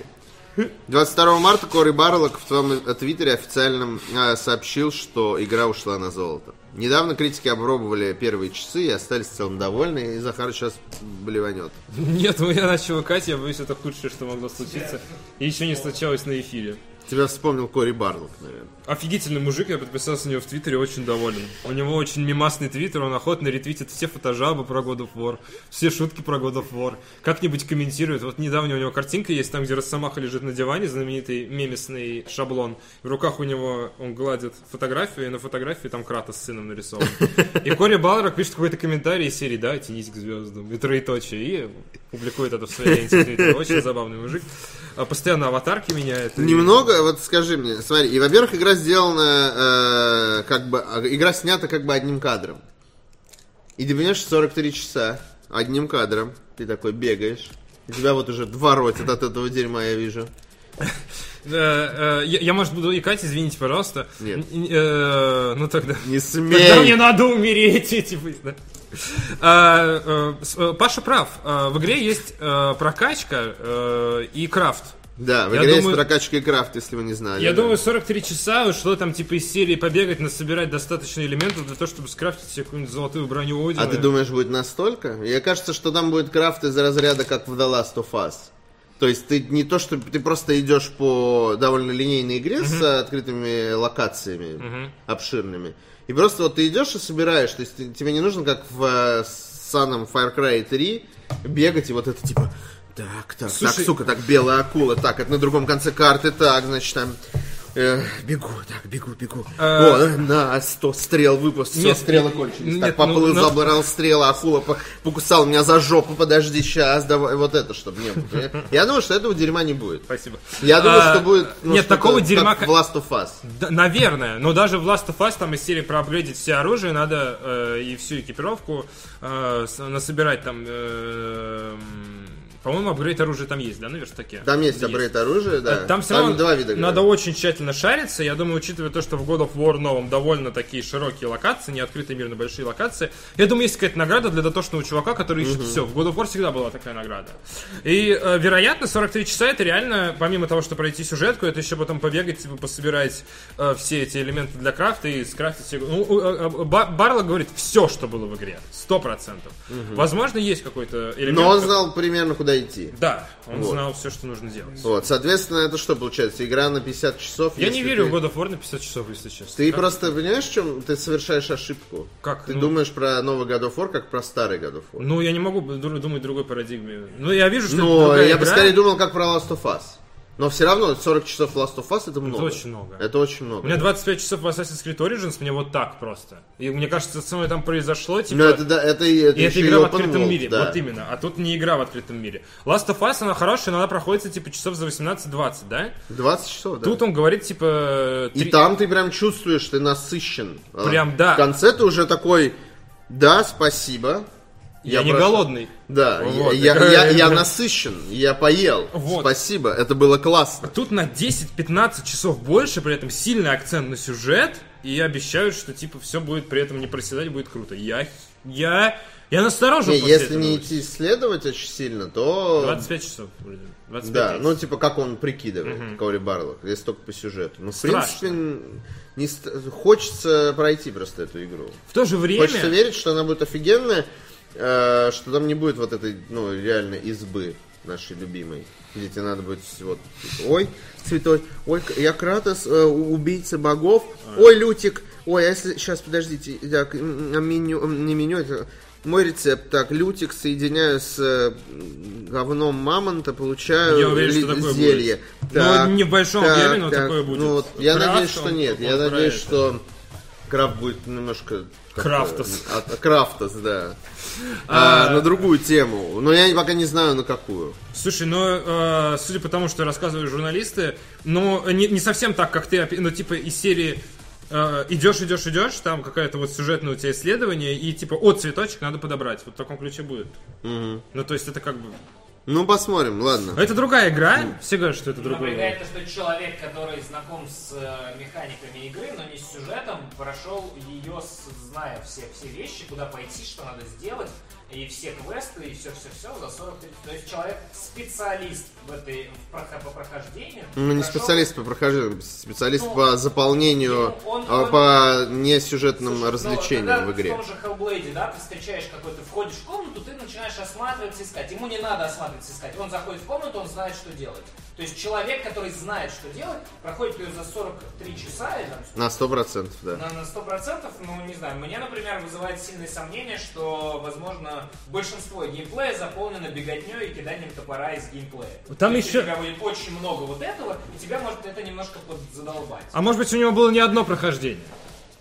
22 марта Кори Барлок в своем э, твиттере официально э, сообщил, что игра ушла на золото. Недавно критики опробовали первые часы и остались в целом довольны, и Захар сейчас блеванет. Нет, ну я начал икать, я боюсь, это худшее, что могло случиться. И еще не случалось на эфире. Тебя вспомнил Кори Барлок, наверное. Офигительный мужик, я подписался на него в Твиттере, очень доволен. У него очень мимасный твиттер, он охотно ретвитит все фотожабы про God of War, все шутки про God of War, как-нибудь комментирует. Вот недавно у него картинка есть, там, где Росомаха лежит на диване, знаменитый мемесный шаблон. В руках у него он гладит фотографию, и на фотографии там Крата с сыном нарисован. И Кори Балрок пишет какой-то комментарий из серии, да, тянись к звездам, и троеточие, и публикует это в своей ленте. Очень забавный мужик. А, Постоянно аватарки меняет. и- Немного, вот скажи мне, смотри, и, во-первых, игра сделана, э, как бы, а, игра снята как бы одним кадром. И ты понимаешь, 43 часа одним кадром, ты такой бегаешь, у тебя вот уже два ротит от этого дерьма, я вижу. Э, э, Я, я, может, буду икать, извините, пожалуйста. Нет. Э, ну тогда... Не Тогда мне смей! надо умереть, типа, да. А, Паша прав. В игре есть прокачка и крафт. Да, в Я игре есть думаю- прокачка и крафт, если вы не знали. Я да. думаю, 43 часа, что там, типа, из серии побегать, насобирать достаточно элементов для того, чтобы скрафтить себе какую-нибудь золотую броню Одина. А ты думаешь, будет настолько? Мне кажется, что там будет крафт из разряда, как в The Last of Us. То есть ты не то, что ты просто идешь по довольно линейной игре с э, открытыми локациями обширными. И просто вот ты идешь и собираешь. То есть ты- тебе не нужно, как в э, самом Far Cry 3, бегать и вот это типа... Так, так, Слушай- так, сука, так, белая акула, так, это на другом конце карты, так, значит, там... э, бегу, так, бегу, бегу. А- О, э, на, 100 стрел выпуск, все, Нет, стрелы кончились. нет, так, поплыл, ну, но- забрал стрела, акула по- покусал меня за жопу, подожди, сейчас, давай, вот это, чтобы не было. Я думаю, что этого дерьма не будет. Спасибо. Я думаю, А, что будет... ну, Нет, такого как дерьма... в Last of Us. Да, наверное, но даже в Last of Us там из серии проапгрейдить все оружие надо э, и всю экипировку э, насобирать там. э, по-моему, апгрейд оружия там есть, да, на верстаке? Там есть апгрейд оружия, да. Э, Там все равно два вида. надо говорят. очень тщательно шариться. Я думаю, учитывая то, что в God of War новом довольно такие широкие локации, не открытый мир на большие локации, я думаю, есть какая-то награда для дотошного чувака, который ищет все. В God of War всегда была такая награда. И, э, вероятно, 43 часа это реально, помимо того, что пройти сюжетку, это еще потом побегать, типа, пособирать э, все эти элементы для крафта и скрафтить. себе- Ну, э, э, Ба- Барлок говорит все, что было в игре. Сто процентов. Возможно, есть какой-то элемент. Но он знал примерно, куда идти. Да, он Вот. знал все, что нужно делать. Вот, соответственно, это что получается? Игра на 50 часов? Я не верю ты- в God of War на 50 часов, если честно. Ты Как- просто понимаешь, в чем ты совершаешь ошибку? Как? Ты Ну- думаешь про новый God of War, как про старый God of War. Ну, я не могу ду- думать другой парадигме. Ну, я вижу, что другая я бы игра. скорее думал, как про Last of Us. Но все равно 40 часов Last of Us это много. очень много. Это очень много. У меня 25 часов в Assassin's Creed Origins, мне вот так просто. И мне кажется, со мной там произошло, типа... Но это, да, это, и- это и это игра и в открытом world, мире, да. вот именно. А тут не игра в открытом мире. Last of Us, она хорошая, но она проходится типа часов за 18-20, да? 20 часов, да. Тут он говорит, типа... И три- там ты прям чувствуешь, ты насыщен. А Прям, да. В конце ты уже такой, да, спасибо. Я, не прошу». голодный. Да, Вот. я, я, я- я насыщен, я поел. Вот. Спасибо, это было классно. Тут на 10-15 часов больше, при этом сильный акцент на сюжет, и обещают, что типа все будет при этом не проседать, будет круто. Я, я, я насторожен Не, если не идти исследовать очень сильно, то... 25 часов. вроде. 25 Да, ну типа как он прикидывает, Кори Барлок, если только по сюжету. Ну, в Страшно. принципе, не хочется пройти просто эту игру. В то же время... Хочется верить, что она будет офигенная, э, что там не будет вот этой, ну, реально избы. нашей любимой, где тебе надо будет вот, типа, ой, цветой, ой, я Кратос, э, убийца богов, ой, Лютик, ой, а если, сейчас, подождите, так, м, меню, не меню, это мой рецепт, так, Лютик соединяю с э, говном мамонта, получаю Я уверен, что такое зелье. будет. Ну, не в большом объеме, но такое будет. Ну, вот, я надеюсь, что он- нет, он я надеюсь, это. что Крафт будет немножко... Крафтос. От, Крафтос, да. А, на другую тему. Но я пока не знаю, на какую. Слушай, ну, э, судя по тому, что рассказывают журналисты, ну, не, не совсем так, как ты, ну, типа, из серии э, идешь, идешь, идешь, там какая-то вот сюжетное у тебя исследование, и типа, о, цветочек надо подобрать. Вот в таком ключе будет. Ну, то есть это как бы... Ну, посмотрим, ладно. Это другая игра, все говорят, что это другая Напрягает игра. то, что человек, который знаком с э, механиками игры, но не с сюжетом, прошел ее, с- зная все, все вещи, куда пойти, что надо сделать, и все квесты, и все-все-все за 40 30. То есть человек специалист в этой в прохо- по прохождению. Ну, не прошел- специалист по прохождению, специалист Ну, по заполнению, ну, он- а, он- по несюжетным Слушай, ну, развлечениям когда в игре. В том же Hellblade, да, ты встречаешь какой-то, входишь в комнату, ты начинаешь осматриваться, искать. Ему не надо осматриваться, искать. Он заходит в комнату, он знает, что делать. То есть человек, который знает, что делать, проходит ее за 43 часа или там, На сто процентов, да. на, на 100%, ну, не знаю, мне, например, вызывает сильные сомнения, что, возможно, большинство геймплея заполнено беготней и киданием топора из геймплея. Там То еще- У тебя будет очень много вот этого, и тебя может это немножко подзадолбать. А может быть, у него было не одно прохождение?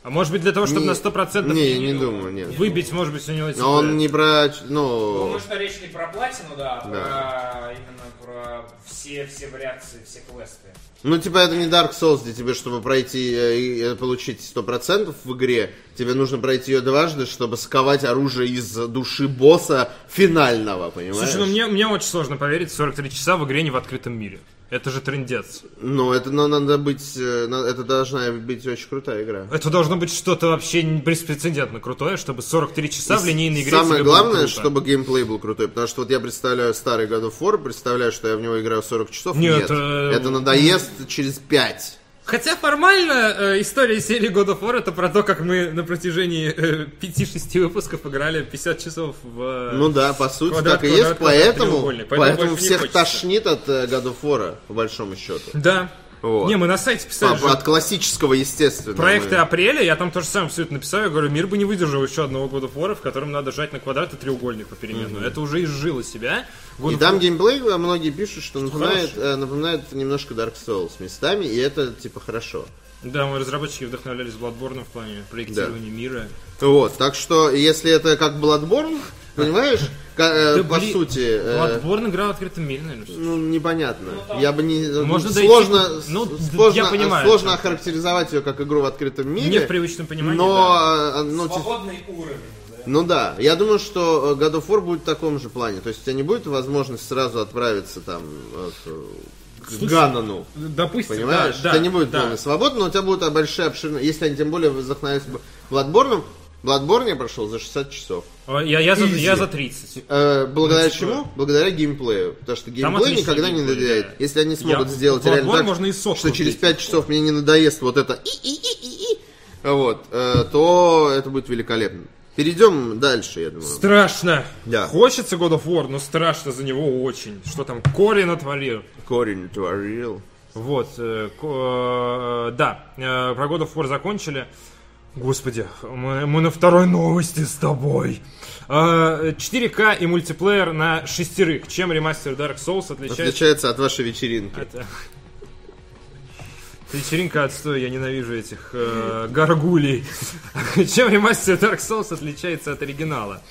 А может быть, для того, чтобы Не- на 100% Не, не не думаю, нет. выбить, может быть, у него... типа, Но он не про... Ну, Думаю, что речь не про платину, да, а Да. про именно про все, все вариации, все квесты. Ну, типа, это не Dark Souls, где тебе, чтобы пройти э, и э, получить 100% в игре, тебе нужно пройти ее дважды, чтобы сковать оружие из души босса финального, понимаешь? Слушай, ну мне, мне очень сложно поверить 43 часа в игре не в открытом мире. Это же трендец. Ну, это ну, надо быть... э, Это должна быть очень крутая игра. Это должно быть что-то вообще беспрецедентно крутое, чтобы 43 часа в линейной игре Самое главное, чтобы геймплей был крутой, потому что вот я представляю старый God of War, представляю, что я в него играю 40 часов. Нет, Нет, э, это надоест через 5. Хотя формально э, история серии God of War это про то, как мы на протяжении э, 5-6 выпусков играли 50 часов в... э, Ну да, по сути Квадрат, так и квадрат, есть, квадрат, поэтому. Поэтому поэтому всех тошнит от э, God of War, по большому счету. Да. Вот. Не, мы на сайте писали, По- от классического, естественно. проекты мы- апреля, я там тоже сам все это написал, я говорю, мир бы не выдержал еще одного of War, в котором надо жать на квадрат и треугольник попеременно. Это уже изжило себя. God И там геймплей, э, многие пишут, что напоминает, хороший. э, напоминает немножко Dark Souls местами, и это типа хорошо. Да, мы разработчики вдохновлялись Bloodborne в плане проектирования мира. Вот, так что, если это как Bloodborne, понимаешь, э, Да, по блин, сути, э, Bloodborne игра в открытом мире, наверное. ну, непонятно. Я бы не... Можно дойти- сложно, ну, с- д- сложно, я понимаю, сложно что- охарактеризовать ее как игру в открытом мире. Не в привычном понимании, Но, да. ну, Свободный уровень, да. Ну да, я думаю, что э, God of War будет в таком же плане. То есть у тебя не будет возможности сразу отправиться там э, к Ганану. Допустим, Понимаешь? да, это не будет да. полной свободы, но у тебя будут большие обширные. Если они тем более вдохновятся Bloodborne, Bloodborne я прошел за 60 часов. Я, я, за, я за 30. Э, благодаря Ну, типа- чему? Благодаря геймплею. Потому что геймплей никогда не геймплей, надоедает. да. Если они смогут Я- сделать Bloodborne реально так, можно и что через вбить 5 часов мне не надоест вот это и-и-и-и-и, вот, э, то это будет великолепно. Перейдем дальше, я думаю. Страшно. Да. Хочется God of War, но страшно за него очень. Что там Кори натворил. Корень творил. Вот, э, э, да, э, про God of War закончили. Господи, мы, мы на второй новости с тобой. Э, 4К и мультиплеер на шестерых. Чем ремастер Dark Souls отличается? Отличается от вашей вечеринки. Это... Вечеринка отстой, я ненавижу этих э, горгулей. Чем ремастер Dark Souls отличается от оригинала?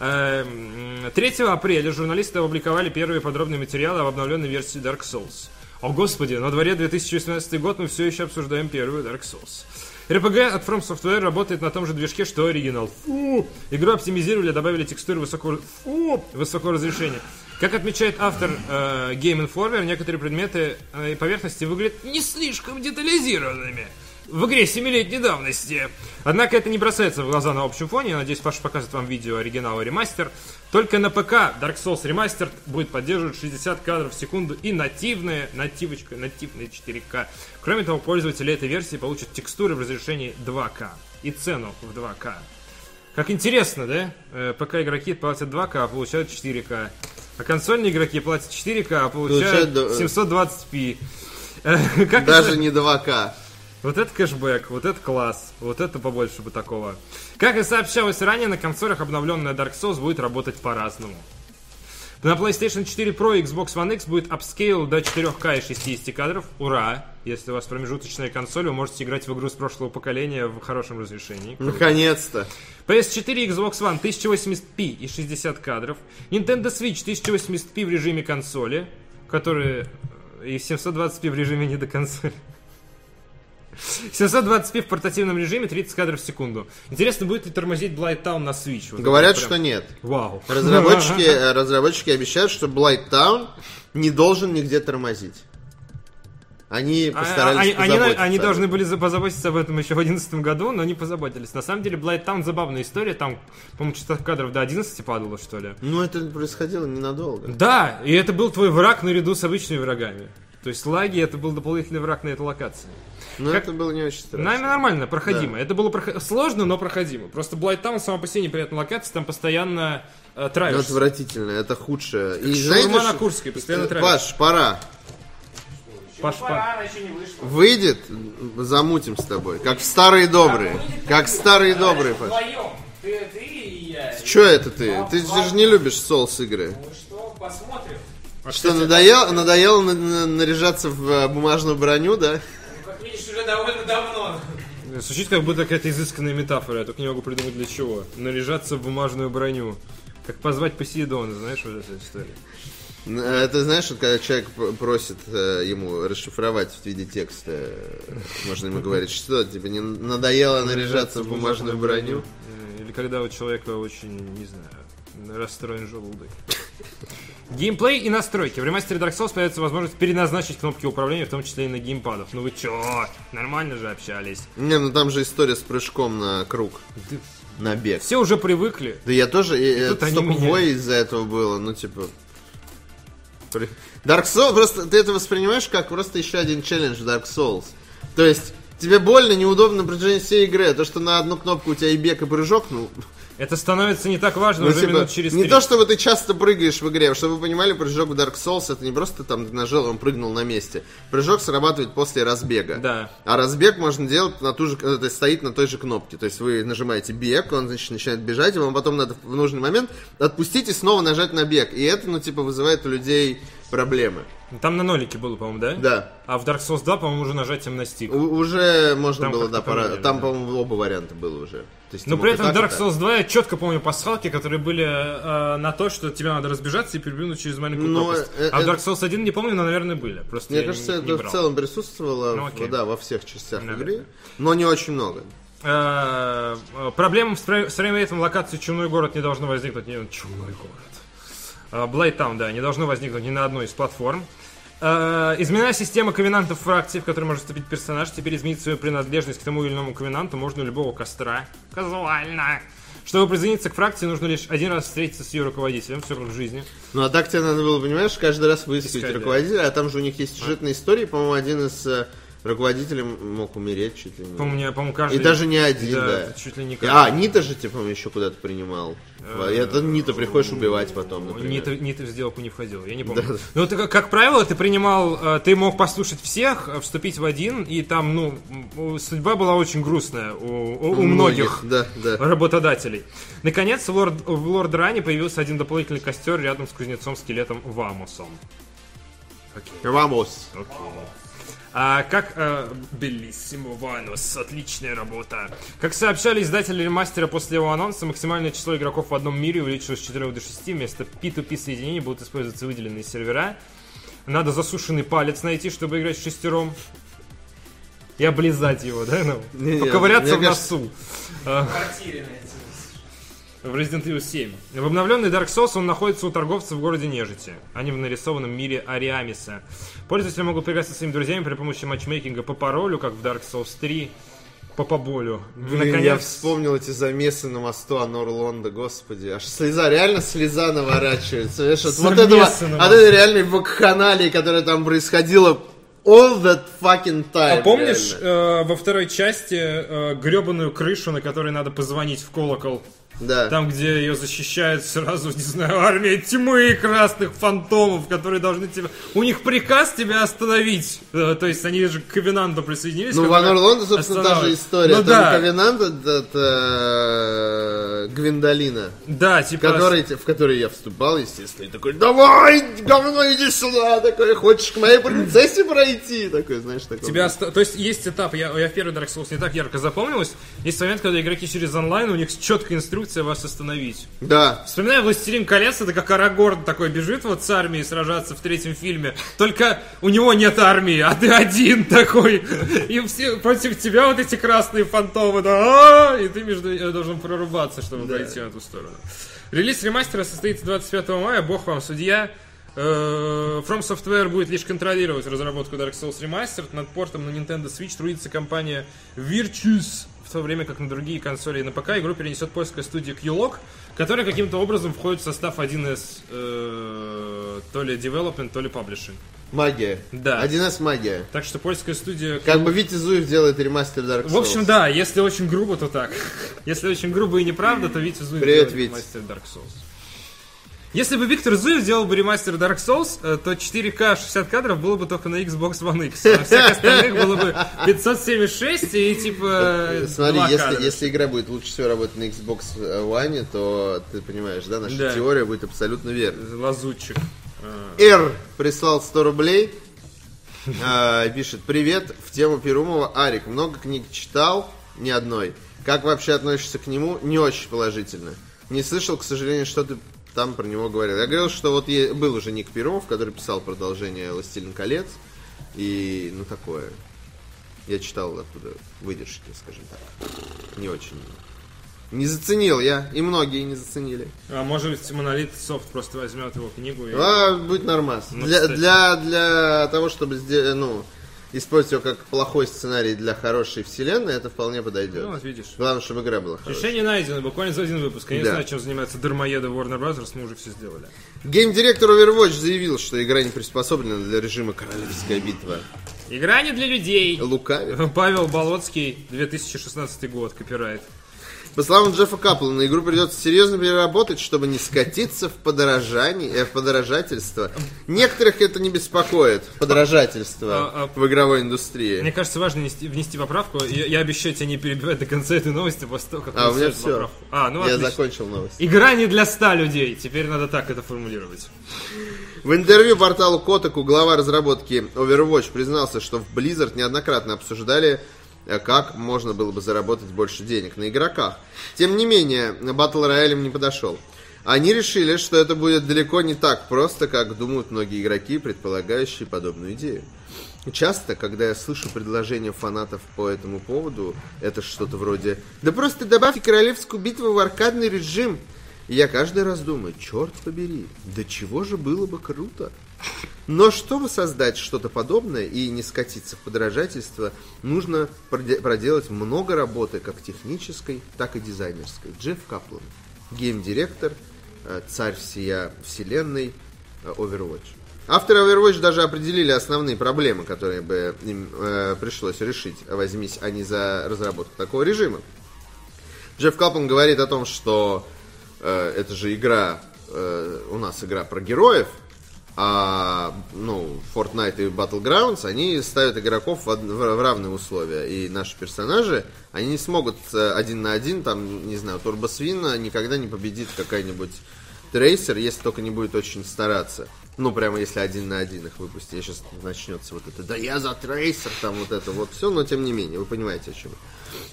Эм, 3 апреля журналисты опубликовали первые подробные материалы об обновленной версии Dark Souls. О господи, на дворе 2018 год мы все еще обсуждаем первую Dark Souls. RPG от From Software работает на том же движке, что оригинал. Фу! Игру оптимизировали, добавили текстуры высокого, фу, высокого разрешения. Как отмечает автор э, Game Informer, некоторые предметы э, и поверхности выглядят не слишком детализированными в игре 7-летней давности. Однако это не бросается в глаза на общем фоне. Я надеюсь, Паша покажет вам видео оригинала ремастер. Только на ПК Dark Souls Remastered будет поддерживать 60 кадров в секунду и нативная, нативочка, нативная 4К. Кроме того, пользователи этой версии получат текстуры в разрешении 2К и цену в 2К. Как интересно, да? Э, ПК игроки платят 2К, а получают 4К. А консольные игроки платят 4К, а Получают получают до- 720p. Э, Как Даже это- не 2К. Вот это кэшбэк, вот это класс, вот это побольше бы такого. Как и сообщалось ранее, на консолях обновленная Dark Souls будет работать по-разному. На PlayStation 4 Pro и Xbox One X будет апскейл до 4К и 60 кадров. Ура! Если у вас промежуточная консоль, вы можете играть в игру с прошлого поколения в хорошем разрешении. Наконец-то. PS4 и Xbox One 1080p и 60 кадров. Nintendo Switch 1080p в режиме консоли, которые э, и 720p в режиме не до консоли. 720p в портативном режиме, 30 кадров в секунду. Интересно, будет ли тормозить Blight Town на Switch? Вот Говорят, прям- что нет. Вау. Разработчики, э, разработчики обещают, что Blight Town не должен нигде тормозить. Они А- постарались а- они, они, они должны были за- позаботиться об этом еще в 2011 году, но не позаботились. На самом деле, Blight Town забавная история. Там, по-моему, частота кадров до 11 падало, что ли. Ну, это происходило ненадолго. Да, и это был твой враг наряду с обычными врагами. То есть лаги это был дополнительный враг на этой локации. Но Как- это было не очень страшно. Нами нормально, проходимо. Это было прохо- сложно, но проходимо. Просто Блайттаун сама по себе неприятная локация, там постоянно э, Ну, травишься. отвратительно, это худшее. И Шаурма знаете, на Курской, постоянно травишься. Паш, пора. Паш, Паш, пора. Выйдет, замутим с тобой. Как в старые добрые. Как в старые добрые, Паш. Вдвоем. Ты, ты и я. Че это ты? Ты же не любишь соус игры. Ну что, посмотрим. Что, надоело, надоело на- на- наряжаться в э, бумажную броню, да? Ну, как видишь, уже довольно давно. Звучит как будто какая-то изысканная метафора, я только не могу придумать для чего. Наряжаться в бумажную броню. Как позвать Посейдона, знаешь, вот эта история. Э, Это знаешь, вот когда человек просит э, ему расшифровать в виде текста, э, можно ему говорить, что тебе не надоело наряжаться в бумажную броню? Э, Или когда у человека очень, не знаю, расстроен желудок. Геймплей и настройки. В ремастере Dark Souls появится возможность переназначить кнопки управления, в том числе и на геймпадах. Ну вы чё? Нормально же общались. Не, ну там же история с прыжком на круг, Ты- на бег. Все уже привыкли. Да я тоже, и, тут стопудово меняют. из-за этого было, ну типа... Dark Souls, просто ты это воспринимаешь как просто еще один челлендж Dark Souls. То есть, тебе больно, неудобно на протяжении всей игры, а то, что на одну кнопку у тебя и бег, и прыжок, ну... Это становится не так важно ну, уже типа, минут через не три. то, чтобы ты часто прыгаешь в игре, чтобы вы понимали, прыжок в Dark Souls это не просто там нажал, он прыгнул на месте. Прыжок срабатывает после разбега. Да. А разбег можно делать на ту же, э, то есть стоит на той же кнопке. То есть вы нажимаете бег, он значит, начинает бежать, и вам потом надо в нужный момент отпустить и снова нажать на бег. И это, ну, типа, вызывает у людей проблемы. Там на нолике было, по-моему, да? Да. А в Dark Souls 2, по-моему, уже нажатием на стик. У- уже можно Там было, да, пора. поменяли, Там, да. по-моему, оба варианта было уже. То есть, Но при этом в Dark. Souls 2 я четко помню пасхалки, которые были э, на то, что тебе надо разбежаться и переплюнуть через маленькую Ну, пропасть. э, а в э, Dark Souls 1 не помню, но, наверное, были. Просто Мне кажется, не, это не в брал. целом присутствовало Ну, в- да, во всех частях Наверное. игры, но не очень много. Э, э, Проблем с фрей- с фреймрейтом локации Чумной город не должно возникнуть. Не, Чумной город. Блайтаун, да, не должно возникнуть ни на одной из платформ. Э, Изменена система ковенантов фракций, в которой может вступить персонаж. Теперь изменить свою принадлежность к тому или иному ковенанту можно у любого костра. Казуально. Чтобы присоединиться к фракции, нужно лишь один раз встретиться с ее руководителем, все как в жизни. Ну а так тебе надо было, понимаешь, каждый раз выискивать Искать, да. руководителя, а там же у них есть сюжетные истории, по-моему, один из э, руководителей мог умереть чуть ли не. По-моему, по-моему, каждый... И даже не один, Да, да. чуть ли не каждый. А, Нита же, типа, еще куда-то принимал. И это Нита приходишь убивать потом, например. Нита, Нита в сделку не входил, я не помню. Да. Ну, ты, как, как правило, ты принимал, э, ты мог послушать всех, э, вступить в один, и там, ну, судьба была очень грустная у, у- у многих Да, да. работодателей. Наконец, в Лорд, в Лорд Ране появился один дополнительный костер рядом с кузнецом-скелетом Вамусом. Вамос. А как... Э, Белиссимо Ванус, отличная работа. Как сообщали издатели ремастера после его анонса, максимальное число игроков в одном мире увеличилось с 4 до 6. Вместо P2P соединений будут использоваться выделенные сервера. Надо засушенный палец найти, чтобы играть с шестером. И облизать его, да? Ну, Не-не, поковыряться в кажется- носу. А, В Resident Evil 7. В обновленный Dark Souls он находится у торговца в городе Нежити, а не в нарисованном мире Ариамиса. Пользователи могут поиграть со своими друзьями при помощи матчмейкинга по паролю, как в Dark Souls 3, по поболю. Блин, я вспомнил эти замесы на мосту Анор-Лонда, господи. Аж слеза, реально слеза наворачивается. Знаешь, от вот этого, от этой реальной вакханалии, которая там происходила all that fucking time. А помнишь реально. э, во второй части э, гребаную крышу, на которой надо позвонить в колокол? Да. Там, где ее защищает сразу, не знаю, армия тьмы красных фантомов, которые должны тебя... У них приказ тебя остановить. Э, То есть они же к Ковенанту присоединились. Ну, в который Орландо, собственно, та же история. Ну Там да, Ковенант это э, Гвиндолина. да, типа... Который, в который я вступал, естественно, и такой, давай, говно, иди сюда, такой, хочешь к моей принцессе пройти, такой, знаешь, такой. Тебя То есть есть этап, я, я в первый Dark Souls не так ярко запомнилось. Есть момент, когда игроки через онлайн, у них четкая инструкция вас остановить. Да, Вспоминаю «Властелин колец», это как Арагорн такой бежит вот с армией сражаться в третьем фильме. Только у него нет армии, а ты один такой. И все против тебя вот эти красные фантомы, да, а, и ты между э, должен прорубаться, чтобы пройти на ту сторону. Релиз ремастера состоится 25 мая, бог вам судья. Э, From Software будет лишь контролировать разработку Dark Souls Remastered. Над портом на Nintendo Switch трудится компания Virtuous, в то время как на другие консоли и на ПК игру перенесет польская студия Qlog, которая каким-то образом входит в состав 1С э, то ли Development, то ли Publishing. магия. Да. 1С магия. Так что польская студия... Как бы Витя Зуев делает ремастер Dark Souls. В общем, да, если очень грубо, то так. Если очень грубо и неправда, то Витя Зуев Привет, делает Вить. ремастер Dark Souls. Если бы Виктор Зуев сделал бы ремастер Dark Souls, э, то 4К 60 кадров было бы только на Xbox One X. А всех остальных было бы 576 и типа Э, Смотри, если, если игра будет лучше всего работать на Xbox One, то ты понимаешь, да, наша Да. теория будет абсолютно верна. Лазутчик. R прислал 100 рублей. Пишет, привет, в тему Перумова Арик. Много книг читал, ни одной. Как вообще относишься к нему? Не очень положительно. Не слышал, к сожалению, что ты там про него говорил. Я говорил, что вот был уже Ник Перумов, который писал продолжение «Властелин колец». И, ну, такое. Я читал оттуда выдержки, скажем так. Не очень. Не заценил я, и многие не заценили. А может быть, Монолит Софт просто возьмет его книгу и... А, будет нормас. Ну, для, кстати. для, для того, чтобы сделать, ну, использовать его как плохой сценарий для хорошей вселенной, это вполне подойдет. Ну, вот видишь. Главное, чтобы игра была хорошая. Решение найдено, буквально за один выпуск. Я не Да. знаю, чем занимаются дармоеды Warner Bros., мы уже все сделали. Гейм-директор Overwatch заявил, что игра не приспособлена для режима Королевская битва. Игра не для людей. Лукавит. Павел Болоцкий, 2016 год, копирайт. По словам Джеффа Каплана, игру придется серьезно переработать, чтобы не скатиться в подорожание, э, в подорожательство. Некоторых это не беспокоит, подорожательство А, а- в игровой индустрии. Мне кажется, важно внести, внести поправку. Я, я обещаю тебя не перебивать до конца этой новости после того, как А, у меня все. поправку. А, ну Я отлично. закончил новость. Игра не для ста людей. Теперь надо так это формулировать. В интервью порталу Kotaku глава разработки Overwatch признался, что в Blizzard неоднократно обсуждали, как можно было бы заработать больше денег на игроках. Тем не менее, Battle Royale им не подошел. Они решили, что это будет далеко не так просто, как думают многие игроки, предполагающие подобную идею. Часто, когда я слышу предложения фанатов по этому поводу, это что-то вроде «Да просто добавьте королевскую битву в аркадный режим!» И я каждый раз думаю, черт побери, да чего же было бы круто? Но чтобы создать что-то подобное и не скатиться в подражательство, нужно проде- проделать много работы, как технической, так и дизайнерской. Джефф Каплан, гейм-директор, э, царь всея вселенной э, Overwatch. Авторы Overwatch даже определили основные проблемы, которые бы им э, пришлось решить, возьмись они за разработку такого режима. Джефф Каплан говорит о том, что э, это же игра, э, у нас игра про героев, а ну, Fortnite и Battlegrounds, они ставят игроков в, в- в равные условия. И наши персонажи, они не смогут э, один на один, там, не знаю, Турбосвина никогда не победит какая-нибудь трейсер, если только не будет очень стараться. Ну, прямо если один на один их выпустить. Я сейчас начнется вот это, да я за трейсер, там вот это вот все, но тем не менее, вы понимаете, о чем.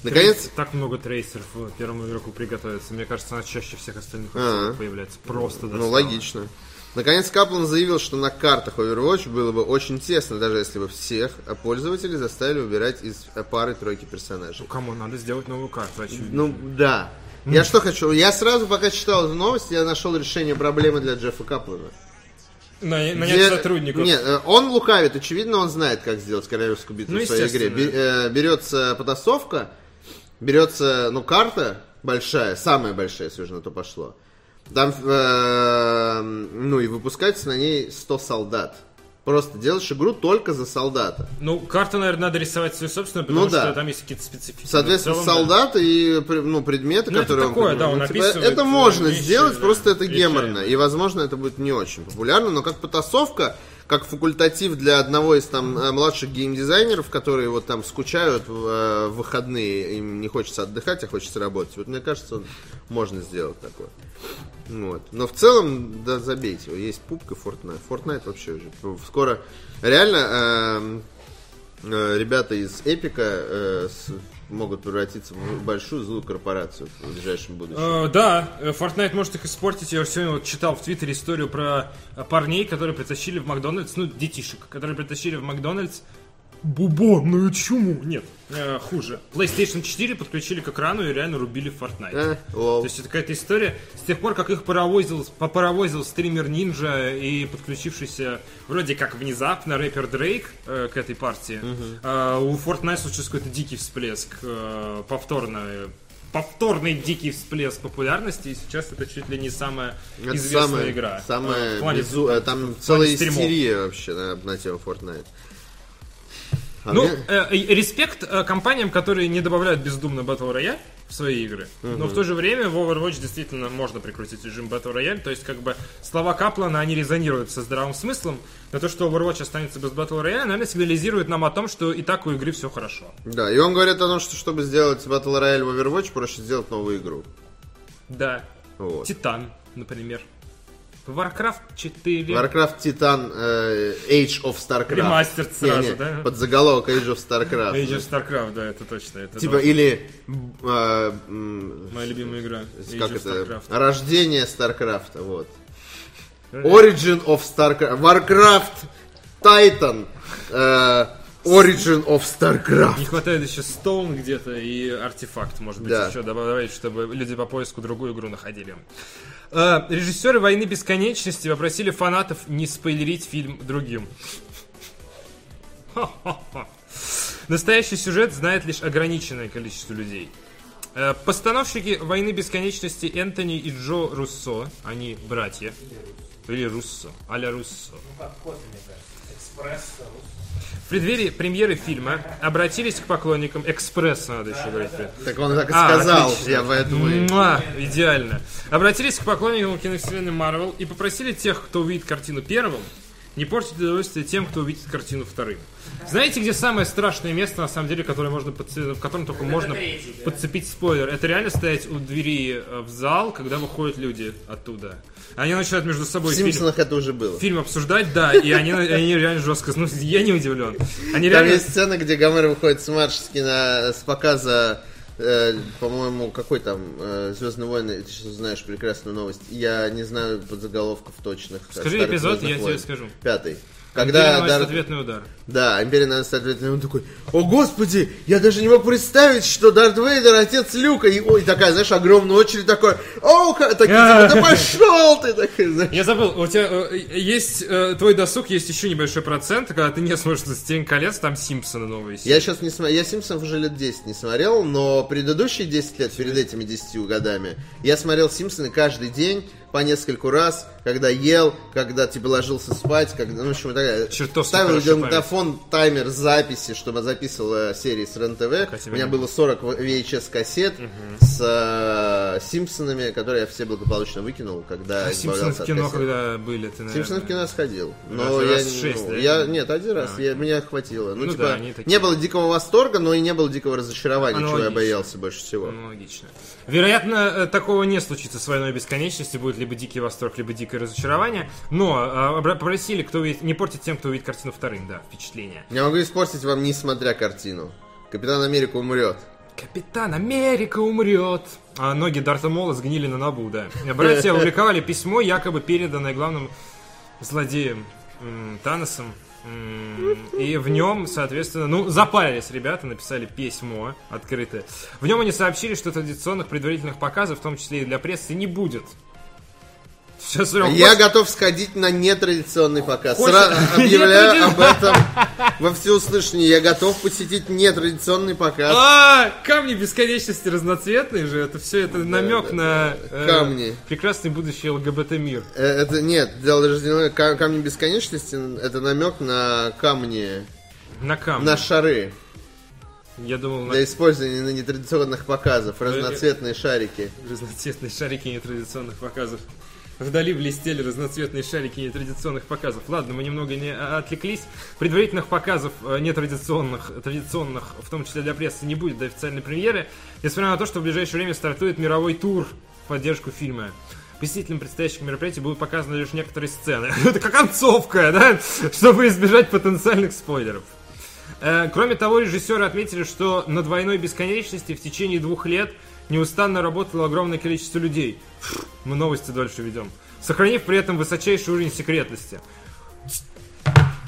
Наконец, Так много трейсеров первому игроку приготовиться. Мне кажется, она чаще всех остальных А. появляется. Просто Ну, достала. логично. Наконец, Каплан заявил, что на картах Overwatch было бы очень тесно, даже если бы всех пользователей заставили убирать из пары-тройки персонажей. Ну, кому надо сделать новую карту, очевидно. Ну, да. Я что хочу? Я сразу, пока читал эту новость, я нашел решение проблемы для Джеффа Каплана. На, нанять Где- сотрудников. Нет, э, он лукавит, очевидно, он знает, как сделать королевскую битву Ну, в своей игре. э, Берется потасовка, берется, ну, карта большая, самая большая, если уже на то пошло. Там, э, ну, и выпускается на ней 100 солдат. Просто делаешь игру только за солдата. Ну, карту, наверное, надо рисовать свою собственную, потому Ну да. что там есть какие-то специфики. Соответственно, целом, да. солдаты и ну, предметы, Ну, это которые такое, он да, он ну, типа, Это можно вещи, сделать, да, просто это геморно. И, возможно, это будет не очень популярно, но как потасовка, как факультатив для одного из там э, младших геймдизайнеров, которые вот там скучают в э, в выходные, им не хочется отдыхать, а хочется работать. Вот мне кажется, можно сделать такое. Вот. Но в целом, да, забейте. Есть пупка Fortnite. Fortnite вообще уже скоро. Реально, эм, э, ребята из Эпика э, могут превратиться в большую злую корпорацию в ближайшем будущем. Э, да, э, Fortnite может их испортить. Я сегодня вот читал в Твиттере историю про э, парней, которые притащили в Макдональдс, ну, детишек, которые притащили в Макдональдс бубонную чуму. Нет, э, хуже. PlayStation 4 подключили к экрану и реально рубили в Fortnite. Э, лол. То есть это какая-то история с тех пор, как их паровозил, попаровозил стример Ninja и подключившийся вроде как внезапно рэпер Дрейк э, к этой партии, э, у Fortnite случился какой-то дикий всплеск, э, повторно, повторный дикий всплеск популярности, и сейчас это чуть ли не самая Это известная самая, игра. самая Э, в плане- безу- э, там целая истерия вообще на, на тему Fortnite. А Ну, э, респект э, компаниям, которые не добавляют бездумно Battle Royale в свои игры. Но в то же время в Overwatch действительно можно прикрутить режим Battle Royale. То есть, как бы, слова Каплана, они резонируют со здравым смыслом. Но то, что Overwatch останется без Battle Royale, наверное, сигнализирует нам о том, что и так у игры все хорошо. Да, и он говорит о том, что чтобы сделать Battle Royale в Overwatch, проще сделать новую игру. Да. Вот. Титан, например. Warcraft 4. Warcraft Titan э, Age of StarCraft. Ремастер сразу, Не-не, да? Под заголовок Age of StarCraft. Age of StarCraft, да, это точно. Это Типа, точно. или... э, Моя любимая игра. Age как of это? StarCraft. Рождение StarCraft, вот. Origin of StarCraft. Warcraft Titan. э, Origin of StarCraft. Не хватает еще Stone где-то и артефакт, может быть, Да. еще добавить, чтобы люди по поиску другую игру находили. Э, режиссеры «Войны бесконечности» попросили фанатов не спойлерить фильм другим. Настоящий сюжет знает лишь ограниченное количество людей. Э, Постановщики «Войны бесконечности» Энтони и Джо Руссо, они братья, или Руссо, а-ля Руссо, Ну как кофе, мне кажется. Экспресс. В преддверии премьеры фильма обратились к поклонникам экспресса, надо еще говорить. Так он так и А, сказал. отлично. Я поэтому... Муа, идеально. Обратились к поклонникам киновселенной Марвел и попросили тех, кто увидит картину первым, не портить удовольствие тем, кто увидит картину вторым. Знаете, где самое страшное место, на самом деле, которое можно подце- в котором только можно третий, да. подцепить спойлер? Это реально стоять у двери э, в зал, когда выходят люди оттуда. Они начинают между В собой фильм, Симпсонах это уже было. фильм обсуждать, да, и они, они реально жестко. Ну, я не удивлен. Они Там реально... есть сцена, где Гомер выходит с Маршески на, с показа, э, по-моему, какой там э, Звездные войны, ты сейчас знаешь прекрасную новость. Я не знаю подзаголовков точных. Скажи эпизод, «Звездных я тебе войн». скажу. Пятый. Когда наносит Дарт- ответный удар. Да, Империя наносит ответный, он такой, о господи, я даже не мог представить, что Дарт Вейдер отец Люка, и ой, такая, знаешь, огромная очередь такой, о, такие, типа, да пошел ты, такой, знаешь. Я забыл, у тебя э, есть э, твой досуг, есть еще небольшой процент, когда ты не смотришь «Стен колец», там Симпсоны новые. Я сейчас не смотрел, я Симпсонов уже лет 10 не смотрел, но предыдущие 10 лет, перед этими 10 годами, я смотрел Симпсоны каждый день, по нескольку раз, когда ел, когда типа ложился спать, когда, ну, в общем, и так далее. Чертовски Ставил диктофон, таймер записи, чтобы записывал серии с РЕН-ТВ. У меня мне- было 40 VHS-кассет с э, Симпсонами, которые я все благополучно выкинул, когда А Симпсоны в кино, когда были, ты, наверное... Симпсоны в кино сходил. Но Раз- я, раз шесть, ну, да? я нет, один раз. А. Я, меня хватило. Ну, Ну типа, да, такие. не было дикого восторга, но и не было дикого разочарования, чего я Аналогично. боялся больше всего. Ну, логично. Вероятно, э, такого не случится с «Войной бесконечности», будет либо дикий восторг, либо дикое разочарование, но э, попросили, кто увидит, не портить тем, кто увидит картину вторым, да, впечатление. Я могу испортить вам, не смотря картину. Капитан Америка умрет. Капитан Америка умрет. А ноги Дарта Мола сгнили на набу, да. Братья опубликовали письмо, якобы переданное главным злодеем Таносом. И в нем, соответственно, ну, запарились ребята, написали письмо открытое. В нем они сообщили, что традиционных предварительных показов, в том числе и для прессы, не будет. Сейчас прям Я готов сходить на нетрадиционный показ. Хочешь- Сразу объявляю об этом во всеуслышание. Я готов посетить нетрадиционный показ. А, камни бесконечности разноцветные же. Это все это намек на э, Камни. прекрасный будущий ЛГБТ мир. Э, Это нет, даже камни бесконечности, это намек на камни, На камни. на шары Я думал, на для использования на нетрадиционных показов, разноцветные шарики. разноцветные шарики нетрадиционных показов. Вдали блестели разноцветные шарики нетрадиционных показов. Ладно, мы немного не отвлеклись. Предварительных показов э, нетрадиционных, традиционных, в том числе для прессы, не будет до официальной премьеры, несмотря на то, что в ближайшее время стартует мировой тур в поддержку фильма. Посетителям предстоящих мероприятий будут показаны лишь некоторые сцены. Это как концовка, да? Чтобы избежать потенциальных спойлеров. Э, Кроме того, режиссеры отметили, что над «Войной бесконечности» в течение двух лет неустанно работало огромное количество людей. Мы новости дальше ведем. Сохранив при этом высочайший уровень секретности.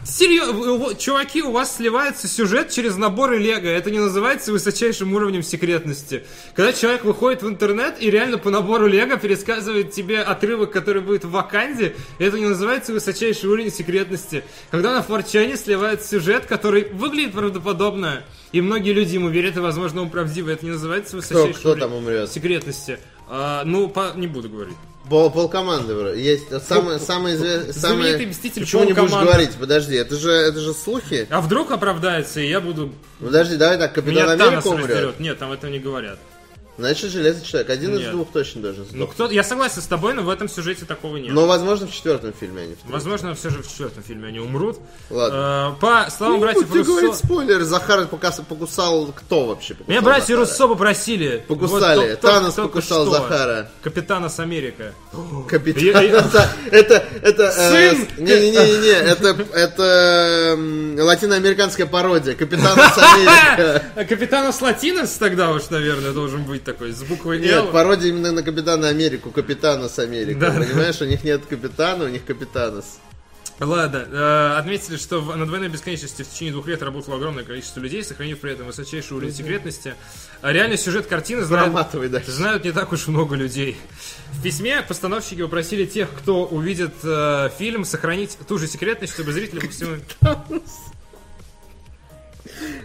Серьезно, чуваки, у вас сливается сюжет через наборы лего. Это не называется высочайшим уровнем секретности. Когда человек выходит в интернет и реально по набору лего пересказывает тебе отрывок, который будет в Ваканде, это не называется высочайший уровень секретности. Когда на Форчане сливается сюжет, который выглядит правдоподобно, и многие люди ему верят, и, возможно, он правдивый, это не называется высочайший кто уровень там умрет? секретности. А, ну, по- не буду говорить. Пол, полкоманды вроде. Есть самое, самое известное... знаменитый мститель Почему не будешь говорить? Подожди, это же, это же слухи. А вдруг оправдается, и я буду... Подожди, давай так, Капитан Меня Америка умрет. раздерет. Нет, там этого не говорят. Значит, Железный Человек. Один из Нет. двух точно должен Ну, сдохнуть. кто... Я согласен с тобой, но в этом сюжете такого нет. Но, возможно, в четвертом фильме они в Возможно, все же в четвертом фильме они умрут. Ладно. Э, По словам Ну, братьев ты говорит Руссо... спойлер, Захар покус- покусал кто вообще покусал Меня братья Захара? Руссо попросили. Покусали. Вот то- Танос только покусал что. Захара. Капитана с Америка. Капитан. Я- я- Это, это, э, Сын! с- не-не-не-не, это, это м, латиноамериканская пародия. Капитан с Америка. А Капитанос Латинос тогда уж, наверное, должен быть такой, с буквой Нет, Л. пародия именно на Капитана Америку, Капитана с Америка. Да. Понимаешь, у них нет капитана, у них капитанос. Ладно, э, отметили, что в- над «Войной бесконечности» в течение двух лет работало огромное количество людей, сохранив при этом высочайший уровень секретности. А реальный сюжет картины знают, знают не так уж много людей. В письме постановщики попросили тех, кто увидит э, фильм, сохранить ту же секретность, чтобы зрители всему...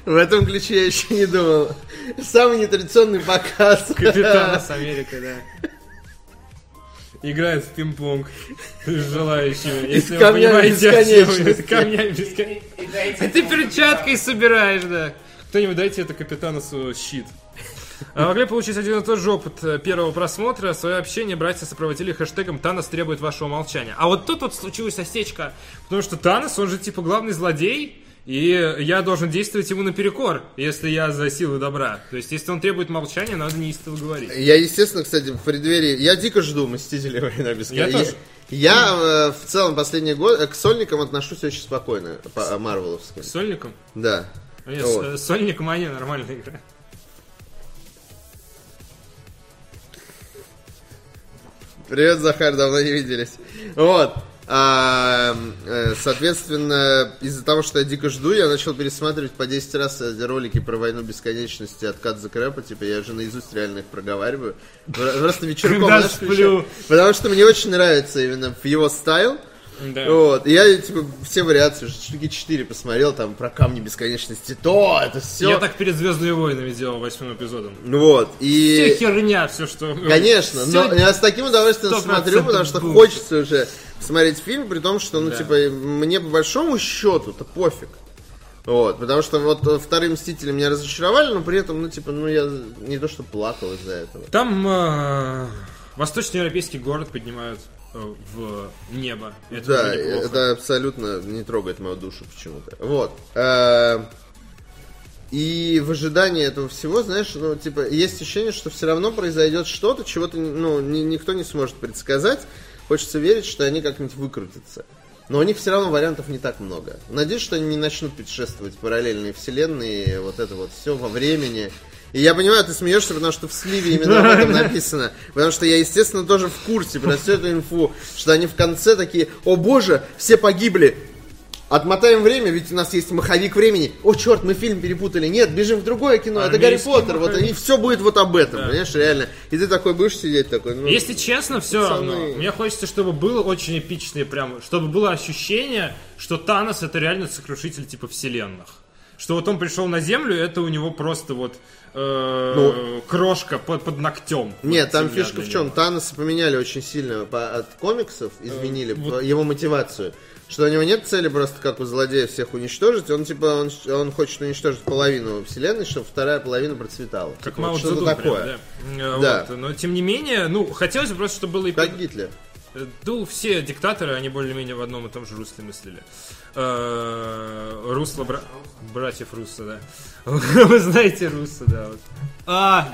В этом ключе я еще не думал. Самый нетрадиционный показ. Капитана с Америкой, да. Играет в пинг-понг с желающими. Если вы понимаете, о чем я. бесконечности. С камнями бесконечности. И А ты перчаткой собираешь, да. Кто-нибудь дайте это капитанусу щит. А могли получить один и тот же опыт э, первого просмотра. Свое общение братья сопроводили хэштегом «Танос требует вашего молчания». А вот тут вот случилась осечка, потому что Танос, он же типа главный злодей, и я должен действовать ему наперекор, если я за силы добра. То есть, если он требует молчания, надо неистово говорить. Я, естественно, кстати, в преддверии... Я дико жду «Мстителей. Война бесконечности». Я тоже. Я э, в целом последний год к сольникам отношусь очень спокойно, по э, марвеловским. С Сольником? Да. Нет, Вот. с- э, Сольник Мания нормальная игра. Привет, Захар, давно не виделись. Вот. А, э, соответственно, из-за того, что я дико жду, я начал пересматривать по 10 раз ролики про войну бесконечности от Кат Крэпа. Типа, я уже наизусть реально их проговариваю. Пр- Просто вечерком. Потому что мне очень нравится именно в его стайл. Да. Вот, и я, типа, все вариации, уже штуки 4 посмотрел, там, про камни бесконечности, то, это все. Я так перед Звездными войнами делал восьмым эпизодом. Вот, Все и... херня, все, что... Конечно, Всё но я с таким удовольствием 100% смотрю, потому что bullshit. хочется уже смотреть фильм, при том, что, ну, Да. типа, мне по большому счету-то пофиг. Вот, потому что вот э, вторые Мстители меня разочаровали, но при этом, ну, типа, ну, я не то что плакал из-за этого. Там э, восточноевропейский город поднимают в небо. Это да, это абсолютно не трогает мою душу почему-то. Вот. Э, И в ожидании этого всего, знаешь, ну, типа, есть ощущение, что все равно произойдет что-то, чего то ну, ни- никто не сможет предсказать. Хочется верить, что они как-нибудь выкрутятся. Но у них все равно вариантов не так много. Надеюсь, что они не начнут путешествовать в параллельные вселенные, вот это вот все во времени. И я понимаю, ты смеешься, потому что в сливе именно об этом написано. Потому что я, естественно, тоже в курсе про всю эту инфу, что они в конце такие, о боже, все погибли. Отмотаем время, ведь у нас есть маховик времени. О, черт, мы фильм перепутали. Нет, бежим в другое кино. это Гарри Армейский Поттер. Вот, маховик. и все будет вот об этом, понимаешь, реально. И ты такой будешь сидеть такой. Ну, Если честно, все пацаны. равно. Мне хочется, чтобы было очень эпичное, прям, чтобы было ощущение, что Танос это реально сокрушитель типа вселенных. Что вот он пришел на Землю, это у него просто вот э, крошка под, под ногтем. Ну, Нет, там фишка в чем? Таноса поменяли очень сильно по- от комиксов, изменили Э, вот- его мотивацию. Что у него нет цели просто как у злодея всех уничтожить, он типа он, он хочет уничтожить половину вселенной, чтобы вторая половина процветала. Как Типа, Мао вот что-то Цзэдун прям, такое. да. Э, Да. вот. Но тем не менее, ну, хотелось бы просто, чтобы было и Как Гитлер. Ну, все диктаторы, они более-менее в одном и том же русле мыслили. Э, Русло бра- братьев Руссо, да. Вы знаете Руссо, да. вот. А.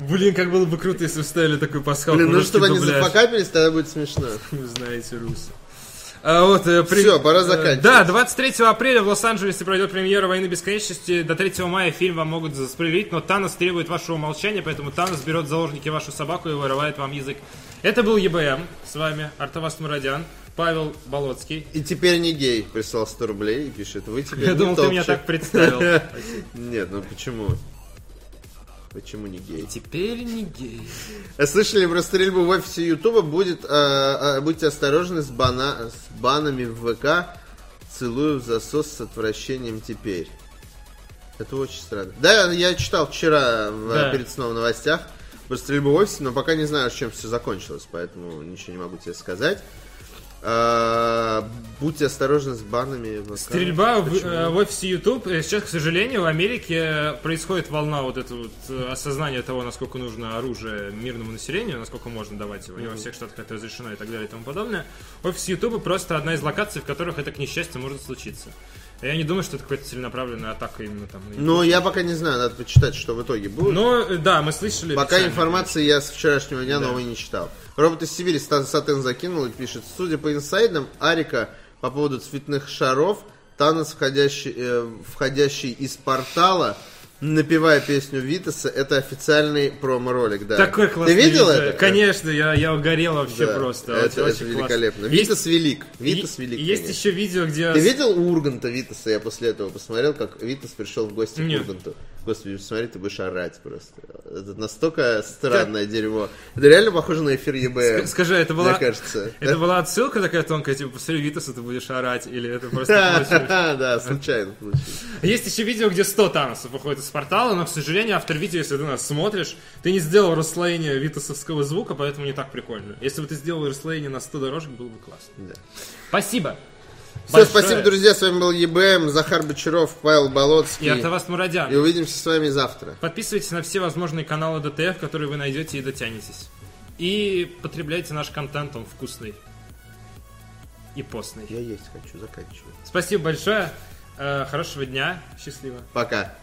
Блин, как было бы круто, если вставили такую пасхалку. Блин, ну чтобы они зафакапились, тогда будет смешно. Вы знаете Руссо. А вот, э, при- Всё, пора э, заканчивать. Да, 23 апреля в Лос-Анджелесе пройдет премьера «Войны бесконечности». До 3 мая фильм вам могут заспойлерить, но Танос требует вашего молчания, поэтому Танос берет в заложники вашу собаку и вырывает вам язык. Это был ЕБМ. С вами Артавас Мурадян, Павел Болоцкий. И теперь не гей прислал 100 рублей и пишет, вы теперь Я думал, ты меня топчик». так представил. Нет, ну почему? Почему не гей? Теперь не гей. Слышали про стрельбу в офисе Ютуба? Будет, а, будьте осторожны с, бана, с банами в ВК. Целую в засос с отвращением теперь. Это очень странно. Да, я читал вчера в, Да. перед сном в новостях про стрельбу в офисе, но пока не знаю, чем все закончилось, поэтому ничего не могу тебе сказать. А, будьте осторожны с банами в. Стрельба в, э, в офисе YouTube. Э, Сейчас, к сожалению, в Америке происходит волна вот этого вот э, осознания того, насколько нужно оружие мирному населению, насколько можно давать его. Не во всех штатах это разрешено и так далее и тому подобное. Офис YouTube просто одна из локаций, в которых это, к несчастью, может случиться. Я не думаю, что это какая-то целенаправленная атака именно там. Ну, я пока не знаю, надо почитать, что в итоге будет. Но, э, да, мы слышали... Пока информации я с вчерашнего дня новой не читал. Робот из Сибири Сатен закинул и пишет, судя по инсайдам, Арика по поводу цветных шаров, Танос, входящий, э, входящий из портала, напевая песню Витаса, это официальный промо-ролик, да. Такой классный Ты видел видео. это? Конечно, я, я угорел вообще Да, просто. Это, Очень- это классно. великолепно. Есть- Витас велик. Витас велик. и Есть еще видео, где... Ты видел у Урганта Витаса? Я после этого посмотрел, как Витас пришел в гости Нет. к Урганту. Господи, посмотри, ты будешь орать просто. Это настолько странное дерьмо. Это реально похоже на эфир. Ск- Скажи, это была... Мне кажется. Это была отсылка такая тонкая, типа, посмотри Витаса, ты будешь орать, или это просто? Да, случайно получилось. Есть еще видео, где 100 Таносов выходит из портала, но, к сожалению, автор видео, если ты нас смотришь, ты не сделал расслоение витасовского звука, поэтому не так прикольно. Если бы ты сделал расслоение на 100 дорожек, было бы классно. Да. Спасибо. Все, спасибо, друзья. С вами был ЕБМ, Захар Бочаров, Павел Болоцкий. И Артавас Мурадян. И увидимся с вами завтра. Подписывайтесь на все возможные каналы ДТФ, которые вы найдете и дотянетесь. И потребляйте наш контент, он вкусный. И постный. Я есть хочу, заканчиваю. Спасибо большое. Э, Хорошего дня. Счастливо. Пока.